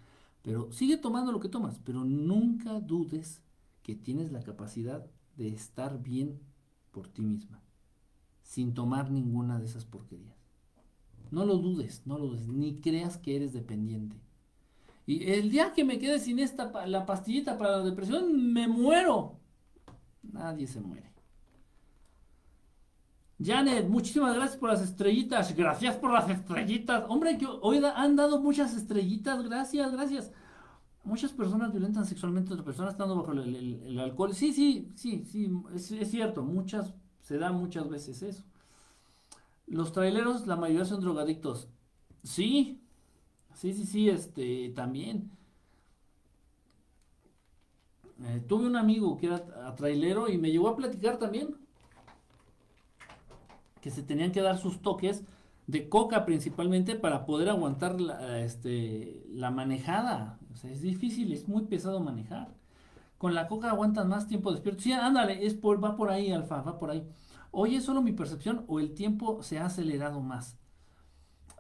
Pero sigue tomando lo que tomas, pero nunca dudes que tienes la capacidad de estar bien por ti misma, sin tomar ninguna de esas porquerías. No lo dudes, no lo dudes, ni creas que eres dependiente. Y el día que me quede sin esta la pastillita para la depresión, me muero. Nadie se muere. Janet, muchísimas gracias por las estrellitas. Gracias por las estrellitas. Hombre, que hoy han dado muchas estrellitas. Gracias, gracias. Muchas personas violentan sexualmente a otras personas estando bajo el, alcohol. Sí, sí, sí, sí, es, cierto. Muchas Se da muchas veces eso. Los traileros, la mayoría son drogadictos. Sí, sí, sí, sí, este, también. Eh, tuve un amigo que era trailero y me llegó a platicar también que se tenían que dar sus toques de coca principalmente para poder aguantar la, este, la manejada. Es difícil, es muy pesado manejar. Con la coca aguantan más tiempo despierto. Sí, ándale, es por, va por ahí, Alfa, va por ahí. Oye, ¿es solo mi percepción o el tiempo se ha acelerado más?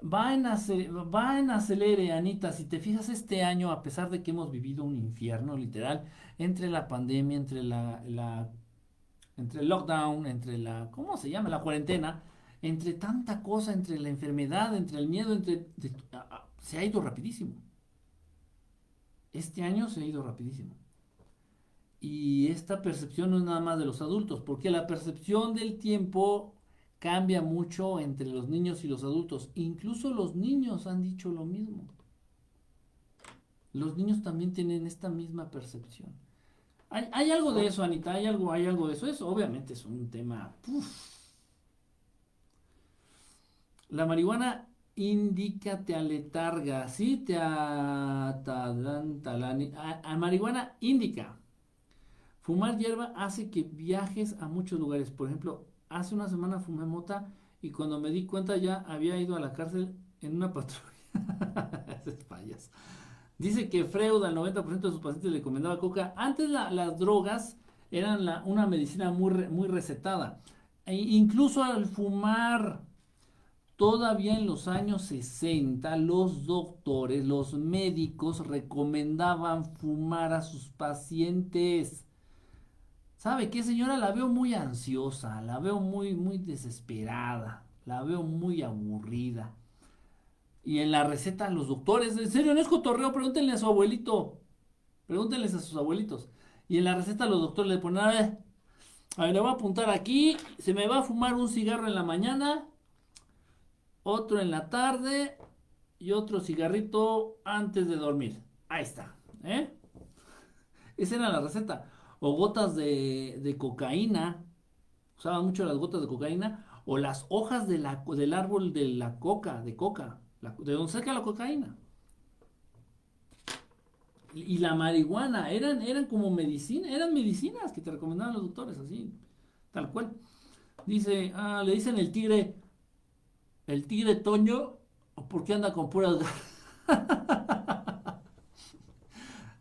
Va en, va en acelere, Anita. Si te fijas, este año, a pesar de que hemos vivido un infierno, literal, entre la pandemia, entre la entre el lockdown, entre la, ¿cómo se llama? La cuarentena, entre tanta cosa, entre la enfermedad, entre el miedo, entre, se ha ido rapidísimo. Este año se ha ido rapidísimo. Y esta percepción no es nada más de los adultos, porque la percepción del tiempo cambia mucho entre los niños y los adultos. Incluso los niños han dicho lo mismo. Los niños también tienen esta misma percepción. Hay, algo de eso, Anita, hay algo, hay algo de eso. Eso obviamente es un tema. La marihuana indica, te aletarga, ¿sí? Te atalanta. La, a, marihuana indica. Fumar hierba hace que viajes a muchos lugares. Por ejemplo, hace una semana fumé mota y cuando me di cuenta ya había ido a la cárcel en una patrulla. es payas. Dice que Freud al 90% de sus pacientes le recomendaba coca. Antes las drogas eran una medicina muy, muy recetada. E incluso al fumar, todavía en los años 60, los doctores, los médicos recomendaban fumar a sus pacientes. ¿Sabe qué, señora? La veo muy ansiosa, la veo muy, muy desesperada, la veo muy aburrida. Y en la receta, los doctores, en serio, no es cotorreo, pregúntenle a su abuelito. Pregúntenles a sus abuelitos. Y en la receta, los doctores le ponen, a ver, a ver, le voy a apuntar aquí, se me va a fumar un cigarro en la mañana, otro en la tarde y otro cigarrito antes de dormir. Ahí está, ¿eh? Esa era la receta. O gotas de, de cocaína, usaban mucho las gotas de cocaína, o las hojas del árbol de la coca, de coca de dónde saca la cocaína. Y la marihuana, eran, eran como medicina, eran medicinas que te recomendaban los doctores, así, tal cual. Dice, ah, le dicen el tigre, el tigre Toño, porque anda con puras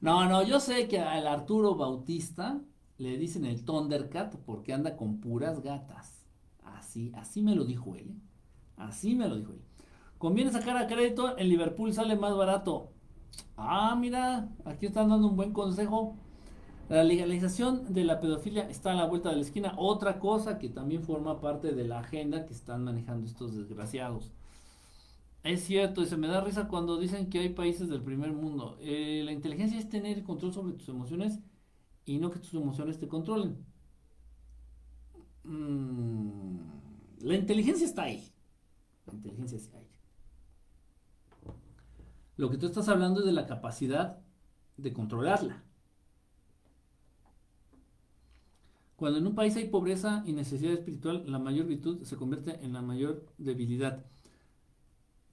No, no, yo sé que al Arturo Bautista le dicen el Thundercat porque anda con puras gatas. Así, así me lo dijo él. ¿eh? Así me lo dijo él. Conviene sacar a crédito, en Liverpool sale más barato. Ah, mira, aquí están dando un buen consejo. La legalización de la pedofilia está a la vuelta de la esquina. Otra cosa que también forma parte de la agenda que están manejando estos desgraciados. Es cierto, se me da risa cuando dicen que hay países del primer mundo. Eh, la inteligencia es tener control sobre tus emociones y no que tus emociones te controlen. Mm, la inteligencia está ahí. La inteligencia está ahí. Lo que tú estás hablando es de la capacidad de controlarla. Cuando en un país hay pobreza y necesidad espiritual, la mayor virtud se convierte en la mayor debilidad.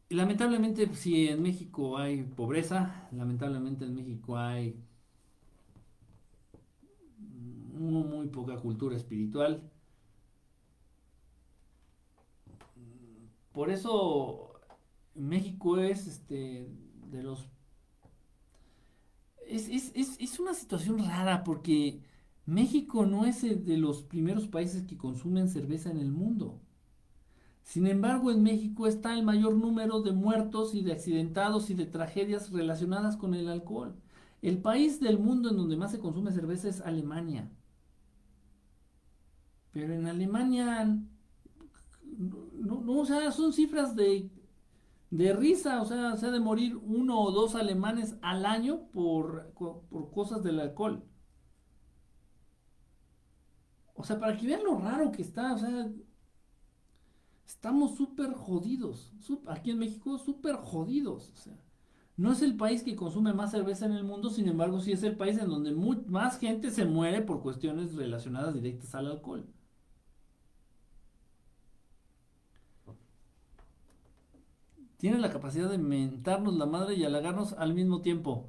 Y lamentablemente, si en México hay pobreza, lamentablemente en México hay muy, poca cultura espiritual. Por eso México es este de los... Es, es, una situación rara porque México no es de los primeros países que consumen cerveza en el mundo. Sin embargo, en México está el mayor número de muertos y de accidentados y de tragedias relacionadas con el alcohol. El país del mundo en donde más se consume cerveza es Alemania. Pero en Alemania, no, no o sea, son cifras de de risa, o sea, se ha de morir uno o dos alemanes al año por, por cosas del alcohol. O sea, para que vean lo raro que está, o sea, estamos súper jodidos. Aquí en México, súper jodidos. O sea, no es el país que consume más cerveza en el mundo, sin embargo, sí es el país en donde más gente se muere por cuestiones relacionadas directas al alcohol. Tiene la capacidad de mentarnos la madre y halagarnos al mismo tiempo.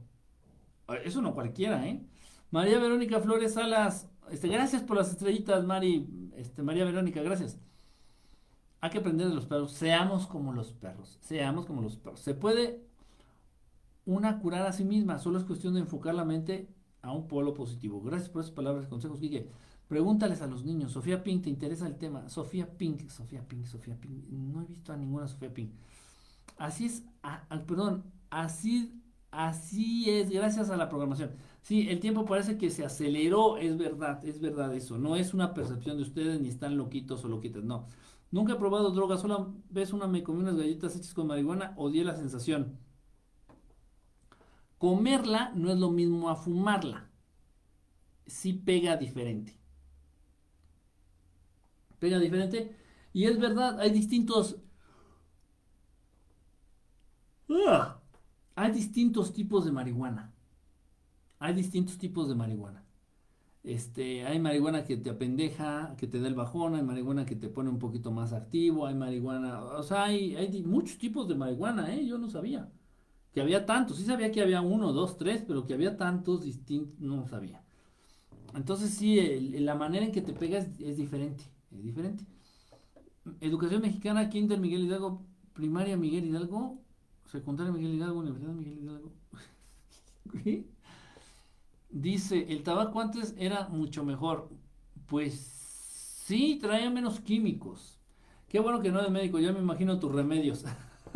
Eso no cualquiera, ¿eh? María Verónica Flores Salas, este, gracias por las estrellitas, Mari, este, María Verónica, gracias. Hay que aprender de los perros, seamos como los perros, seamos como los perros. Se puede una curar a sí misma, solo es cuestión de enfocar la mente a un polo positivo. Gracias por esas palabras consejos, Quique. Pregúntales a los niños. Sofía Pink, ¿te interesa el tema? Sofía Pink, Sofía Pink, Sofía Pink. No he visto a ninguna Sofía Pink. Así es, perdón, así, así es, gracias a la programación. Sí, el tiempo parece que se aceleró, es verdad, es verdad eso. No es una percepción de ustedes ni están loquitos o loquitas, no. Nunca he probado drogas, solo ves una, me comí unas galletas hechas con marihuana, odié la sensación. Comerla no es lo mismo a fumarla. Sí pega diferente. Pega diferente. Y es verdad, hay distintos Hay distintos tipos de marihuana. Hay distintos tipos de marihuana. Este, hay marihuana que te apendeja, que te da el bajón, hay marihuana que te pone un poquito más activo, hay marihuana, o sea, hay, muchos tipos de marihuana, ¿eh? Yo no sabía que había tantos, sí sabía que había uno, dos, tres, pero que había tantos distintos, no sabía. Entonces sí, la manera en que te pegas es, diferente, es diferente. Educación mexicana, Kinder Miguel Hidalgo, primaria Miguel Hidalgo, secundaria Miguel Hidalgo, Universidad Miguel Hidalgo. Dice, el tabaco antes era mucho mejor. Pues sí, traía menos químicos. Qué bueno que no eres médico, ya me imagino tus remedios.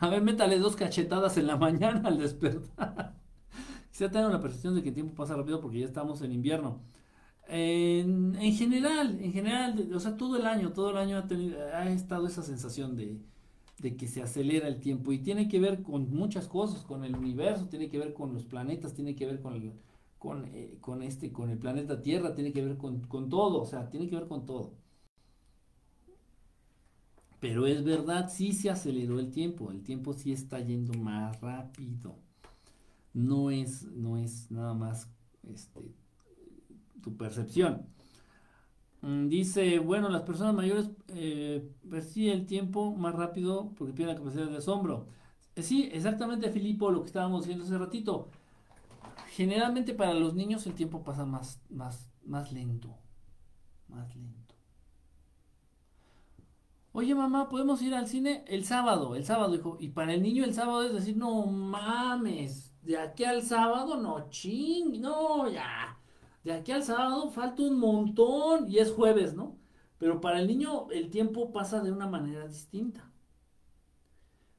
A ver, métale dos cachetadas en la mañana al despertar. Quizá tenga la percepción de que el tiempo pasa rápido porque ya estamos en invierno. En, en, general, en general, o sea, todo el año, todo el año ha, tenido, ha estado esa sensación de, de que se acelera el tiempo y tiene que ver con muchas cosas, con el universo, tiene que ver con los planetas, tiene que ver con el, con, eh, con este, con el planeta Tierra, tiene que ver con, con, todo, o sea, tiene que ver con todo. Pero es verdad, sí se aceleró el tiempo, el tiempo sí está yendo más rápido. No es, no es nada más este, tu percepción. Mm, dice, bueno, las personas mayores eh, perciben el tiempo más rápido porque pierden la capacidad de asombro. Eh, sí, exactamente, Filipo, lo que estábamos diciendo hace ratito. Generalmente para los niños el tiempo pasa más, más, más lento. Más lento. Oye, mamá, ¿podemos ir al cine el sábado? El sábado, dijo. Y para el niño el sábado es decir, no mames, de aquí al sábado, no ching, no, ya de aquí al sábado falta un montón y es jueves, ¿no? Pero para el niño el tiempo pasa de una manera distinta.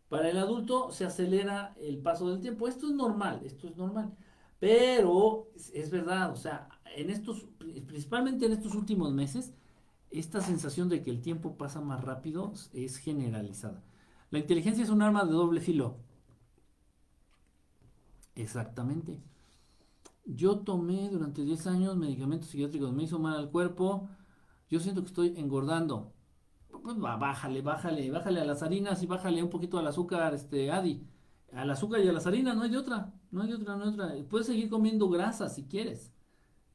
Para el adulto se acelera el paso del tiempo. Esto es normal, esto es normal. Pero es verdad, o sea, en estos, principalmente en estos últimos meses, esta sensación de que el tiempo pasa más rápido es generalizada. La inteligencia es un arma de doble filo. Exactamente. Yo tomé durante 10 años medicamentos psiquiátricos, me hizo mal al cuerpo, yo siento que estoy engordando. Pues bájale, bájale, bájale a las harinas y bájale un poquito al azúcar, este, Adi. Al azúcar y a las harinas no hay de otra, no hay otra, no hay otra. Puedes seguir comiendo grasas si quieres,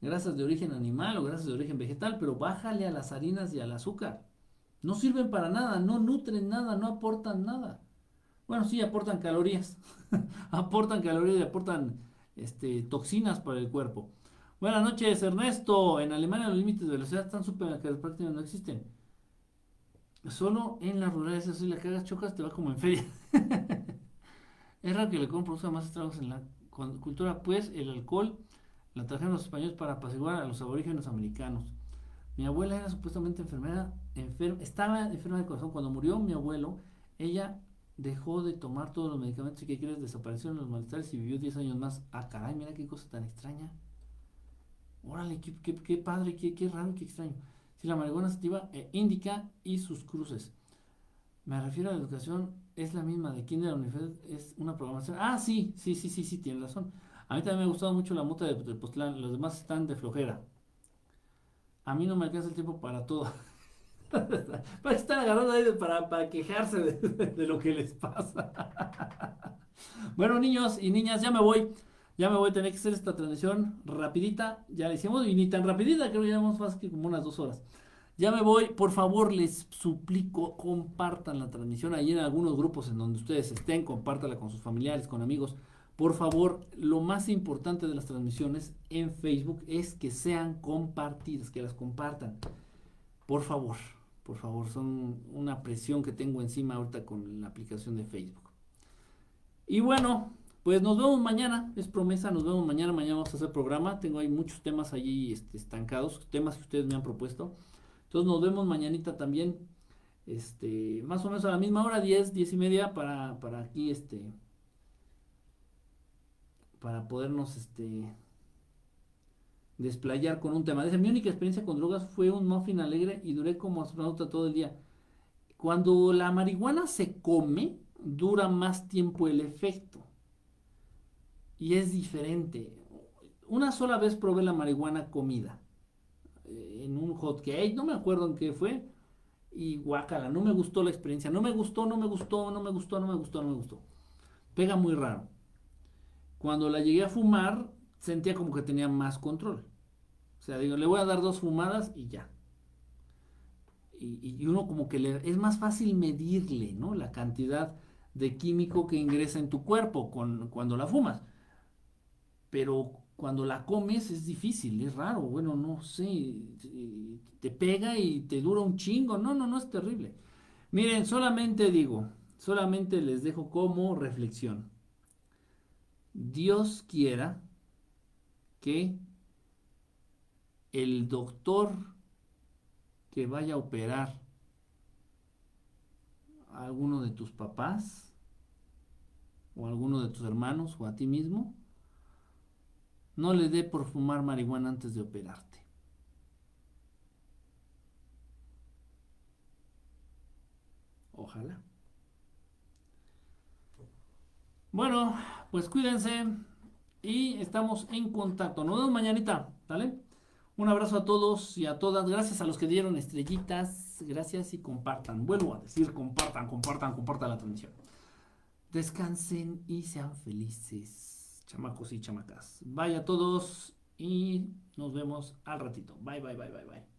grasas de origen animal o grasas de origen vegetal, pero bájale a las harinas y al azúcar. No sirven para nada, no nutren nada, no aportan nada. Bueno, sí, aportan calorías, aportan calorías y aportan este, toxinas para el cuerpo. Buenas noches, Ernesto. En Alemania los límites de velocidad están súper que prácticamente no existen. Solo en las rurales, si la cagas chocas, te va como en feria. es raro que el alcohol produzca más estragos en la cultura, pues el alcohol la trajeron los españoles para apaciguar a los aborígenes americanos. Mi abuela era supuestamente enfermera, enferma, estaba enferma de corazón. Cuando murió mi abuelo, ella dejó de tomar todos los medicamentos y que crees desaparecieron los malestares y vivió 10 años más. Ah, caray, mira qué cosa tan extraña. Órale, qué, padre, qué, qué, raro, qué extraño. Si la marihuana sativa eh, indica y sus cruces. Me refiero a la educación, es la misma de kinder a universidad, es una programación. Ah, sí, sí, sí, sí, sí, tiene razón. A mí también me ha gustado mucho la mota de, de Postlán, los demás están de flojera. A mí no me alcanza el tiempo para todo. para estar agarrando ahí para, quejarse de, lo que les pasa. bueno, niños y niñas, ya me voy. Ya me voy a tener que hacer esta transmisión rapidita. Ya la hicimos y ni tan rapidita, creo que llevamos más que como unas dos horas. Ya me voy, por favor, les suplico, compartan la transmisión ahí en algunos grupos en donde ustedes estén, compártala con sus familiares, con amigos. Por favor, lo más importante de las transmisiones en Facebook es que sean compartidas, que las compartan. Por favor, por favor, son una presión que tengo encima ahorita con la aplicación de Facebook. Y bueno, pues nos vemos mañana, es promesa, nos vemos mañana, mañana vamos a hacer programa. Tengo ahí muchos temas allí este, estancados, temas que ustedes me han propuesto. Entonces nos vemos mañanita también, este, más o menos a la misma hora, 10, 10 y media, para, para aquí, este, para podernos, este, desplayar con un tema. Dice, mi única experiencia con drogas fue un muffin alegre y duré como astronauta todo el día. Cuando la marihuana se come, dura más tiempo el efecto. Y es diferente. Una sola vez probé la marihuana comida en un hot cake, no me acuerdo en qué fue, y guacala, no me gustó la experiencia, no me gustó, no me gustó, no me gustó, no me gustó, no me gustó. Pega muy raro. Cuando la llegué a fumar, sentía como que tenía más control. O sea, digo, le voy a dar dos fumadas y ya. Y, uno como que le, es más fácil medirle, ¿no? La cantidad de químico que ingresa en tu cuerpo con, cuando la fumas. Pero cuando la comes es difícil, es raro, bueno, no sé, te pega y te dura un chingo, no, no, no es terrible. Miren, solamente digo, solamente les dejo como reflexión. Dios quiera que el doctor que vaya a operar a alguno de tus papás o a alguno de tus hermanos o a ti mismo, no le dé por fumar marihuana antes de operarte. Ojalá. Bueno, pues cuídense y estamos en contacto. Nos vemos mañanita, ¿vale? Un abrazo a todos y a todas. Gracias a los que dieron estrellitas. Gracias y compartan. Vuelvo a decir, compartan, compartan, compartan la transmisión. Descansen y sean felices chamacos y chamacas. Vaya a todos y nos vemos al ratito. Bye, bye, bye, bye, bye.